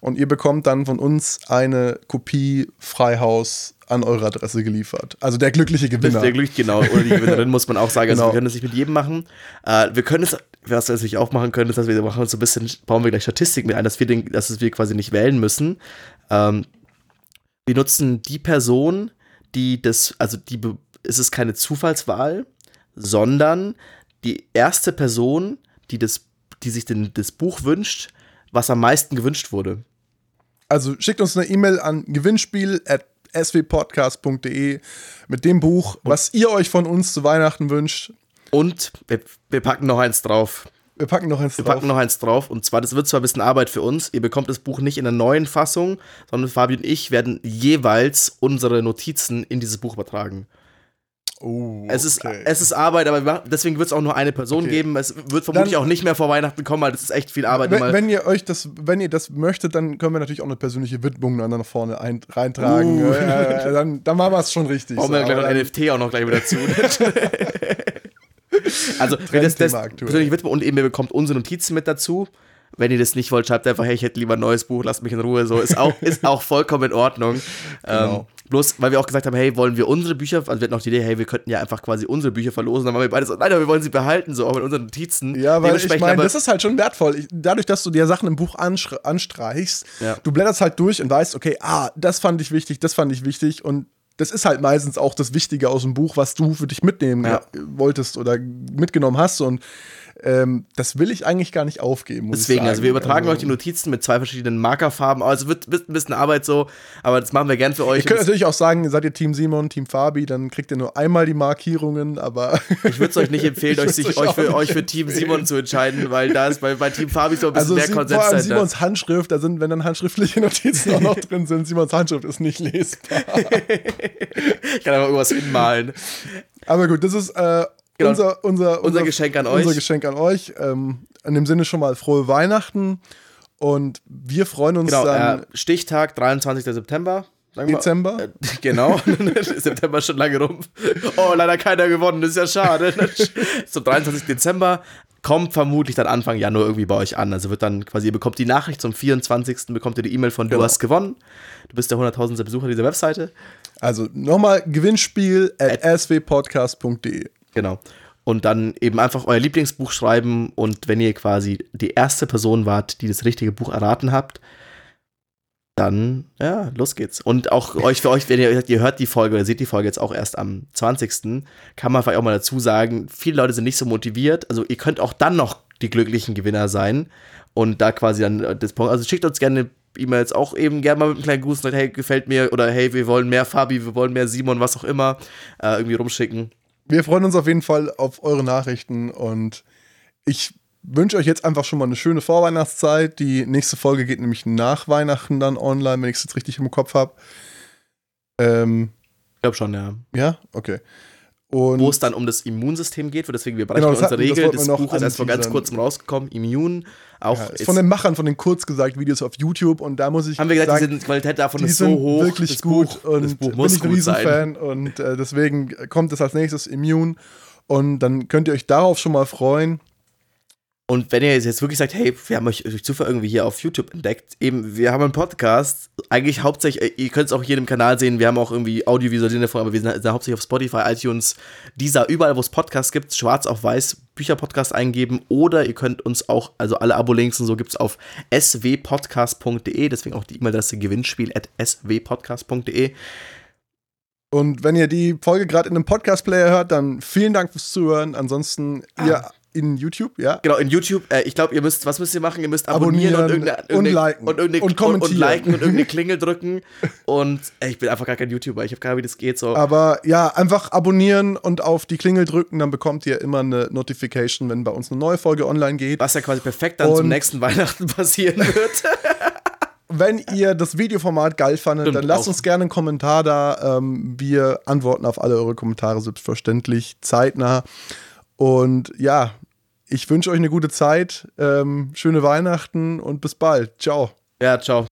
Und ihr bekommt dann von uns eine Kopie Freihaus an eure Adresse geliefert. Also der glückliche Gewinner. ist der Glück, genau. Oder die *laughs* Gewinnerin muss man auch sagen. Also Genau. wir können das nicht mit jedem machen. Äh, wir können es, was wir natürlich auch machen können, ist, dass wir machen so ein bisschen, bauen wir gleich Statistik mit ein, dass wir, den, dass wir quasi nicht wählen müssen. Ähm, wir nutzen die Person, die das, also die, es ist keine Zufallswahl, sondern die erste Person, die das, die sich den, das Buch wünscht, was am meisten gewünscht wurde. Also schickt uns eine E-Mail an gewinnspiel at swpodcast.de mit dem Buch, was ihr euch von uns zu Weihnachten wünscht. Und wir, wir packen noch eins drauf. Wir packen noch eins Wir drauf. packen noch eins drauf. Und zwar, das wird zwar ein bisschen Arbeit für uns. Ihr bekommt das Buch nicht in der neuen Fassung, sondern Fabi und ich werden jeweils unsere Notizen in dieses Buch übertragen. oh, Es, ist, es ist Arbeit, aber wir machen, deswegen wird es auch nur eine Person Okay. geben. Es wird vermutlich Dann- auch nicht mehr vor Weihnachten kommen, weil das ist echt viel Arbeit. wenn, wenn ihr euch das, wenn ihr das möchtet, dann können wir natürlich auch eine persönliche Widmung dann nach vorne ein, reintragen. Uh. Ja, dann, dann machen wir es schon richtig. Brauchen wir So, gleich noch aber ein NFT auch noch gleich wieder zu. *laughs* *laughs* also, wenn das, das persönlich widmen und eben ihr bekommt unsere Notizen mit dazu. Wenn ihr das nicht wollt, schreibt einfach, hey, ich hätte lieber ein neues Buch, lasst mich in Ruhe. So ist auch, *laughs* ist auch vollkommen in Ordnung. Genau. Ähm, bloß, weil wir auch gesagt haben, hey, wollen wir unsere Bücher, also wir hatten auch die Idee, hey, wir könnten ja einfach quasi unsere Bücher verlosen. Dann waren wir beide so, nein, aber wir wollen sie behalten, so auch mit unseren Notizen. Ja, weil ich meine, das ist halt schon wertvoll. Ich, dadurch, dass du dir Sachen im Buch anstr- anstreichst, Ja. du blätterst halt durch und weißt, okay, ah, das fand ich wichtig, das fand ich wichtig und das ist halt meistens auch das Wichtige aus dem Buch, was du für dich mitnehmen Ja. wolltest oder mitgenommen hast und ähm, das will ich eigentlich gar nicht aufgeben. Muss Deswegen, ich sagen. also wir übertragen Also, euch die Notizen mit zwei verschiedenen Markerfarben. Also es wird, wird ein bisschen Arbeit so, aber das machen wir gern für euch. Ihr könnt natürlich auch sagen, seid ihr Team Simon, Team Fabi, dann kriegt ihr nur einmal die Markierungen, aber *laughs* Ich würde es euch nicht empfehlen, euch, sich, euch euch, für, euch für Team. Simon zu entscheiden, weil da ist bei, bei Team Fabi so ein bisschen also mehr Konsens vor allem. Simons Handschrift, da sind, wenn dann handschriftliche Notizen auch noch drin sind, Simons Handschrift ist nicht lesbar. *laughs* Ich kann aber irgendwas hinmalen. Aber gut, das ist äh, Genau. unser, unser, Unser Geschenk an euch. Unser Geschenk an euch. Ähm, in dem Sinne schon mal frohe Weihnachten und wir freuen uns Genau, dann äh, Stichtag 23. September. Dezember. Äh, *laughs* genau, *laughs* September schon lange rum. Oh, leider keiner gewonnen, das ist ja schade. *laughs* so 23. Dezember kommt vermutlich dann Anfang Januar irgendwie bei euch an. Also wird dann quasi, ihr bekommt die Nachricht zum 24. bekommt ihr die E-Mail von du Genau. hast gewonnen. Du bist der 100.000. Besucher dieser Webseite. Also nochmal Gewinnspiel at swpodcast.de. Genau. Und dann eben einfach euer Lieblingsbuch schreiben und wenn ihr quasi die erste Person wart, die das richtige Buch erraten habt, dann, ja, los geht's. Und auch euch, für euch, wenn ihr, ihr hört die Folge oder seht die Folge jetzt auch erst am 20., kann man vielleicht auch mal dazu sagen, viele Leute sind nicht so motiviert. Also ihr könnt auch dann noch die glücklichen Gewinner sein und da quasi dann das Punkt. Also schickt uns gerne E-Mails auch eben gerne mal mit einem kleinen Gruß und sagt, hey, gefällt mir oder hey, wir wollen mehr Fabi, wir wollen mehr Simon, was auch immer, äh, irgendwie rumschicken. Wir freuen uns auf jeden Fall auf eure Nachrichten und ich wünsche euch jetzt einfach schon mal eine schöne Vorweihnachtszeit. Die nächste Folge geht nämlich nach Weihnachten dann online, wenn ich es jetzt richtig im Kopf habe. Ähm, ich glaube schon, ja. Ja, okay. Und Wo es dann um das Immunsystem geht, deswegen wir brechen genau, unsere Regel. Das, das Buch ist erst vor ganz kurzem rausgekommen. Immun. Auch ja, ist von den Machern von den kurz gesagt Videos auf YouTube und da muss ich haben wir gesagt, sagen, die Qualität davon ist so hoch, wirklich das gut Buch, und das Buch muss bin ich ein Riesenfan und äh, deswegen kommt es als nächstes Immun und dann könnt ihr euch darauf schon mal freuen. Und wenn ihr jetzt wirklich sagt, hey, wir haben euch durch Zufall irgendwie hier auf YouTube entdeckt, eben, wir haben einen Podcast, eigentlich hauptsächlich, äh, ihr könnt es auch hier im Kanal sehen, wir haben auch irgendwie Audiovisualisieren davon, aber wir sind, sind hauptsächlich auf Spotify, iTunes, dieser, überall, wo es Podcasts gibt, schwarz auf weiß, Bücherpodcast eingeben oder ihr könnt uns auch, also alle Abo-Links und so gibt es auf swpodcast.de, deswegen auch die E-Mail-Adresse gewinnspiel at swpodcast.de. Und wenn ihr die Folge gerade in einem Podcast-Player hört, dann vielen Dank fürs Zuhören. Ansonsten, ah. ihr in YouTube, ja? Genau, in YouTube. Äh, ich glaube, ihr müsst, was müsst ihr machen? Ihr müsst abonnieren, abonnieren und, irgendeine, und liken und, und, und, kommentieren. Und, liken und irgendeine Klingel drücken. *laughs* Und ey, ich bin einfach gar kein YouTuber. Ich habe keine Ahnung, wie das geht. So. Aber ja, einfach abonnieren und auf die Klingel drücken, dann bekommt ihr immer eine Notification, wenn bei uns eine neue Folge online geht. Was ja quasi perfekt dann zum nächsten Weihnachten *laughs* passieren wird. *laughs* wenn ihr das Videoformat geil fandet, Stimmt, dann lasst auch. uns gerne einen Kommentar da. Ähm, wir antworten auf alle eure Kommentare selbstverständlich zeitnah. Und ja, ich wünsche euch eine gute Zeit, ähm, schöne Weihnachten und bis bald. Ciao. Ja, ciao.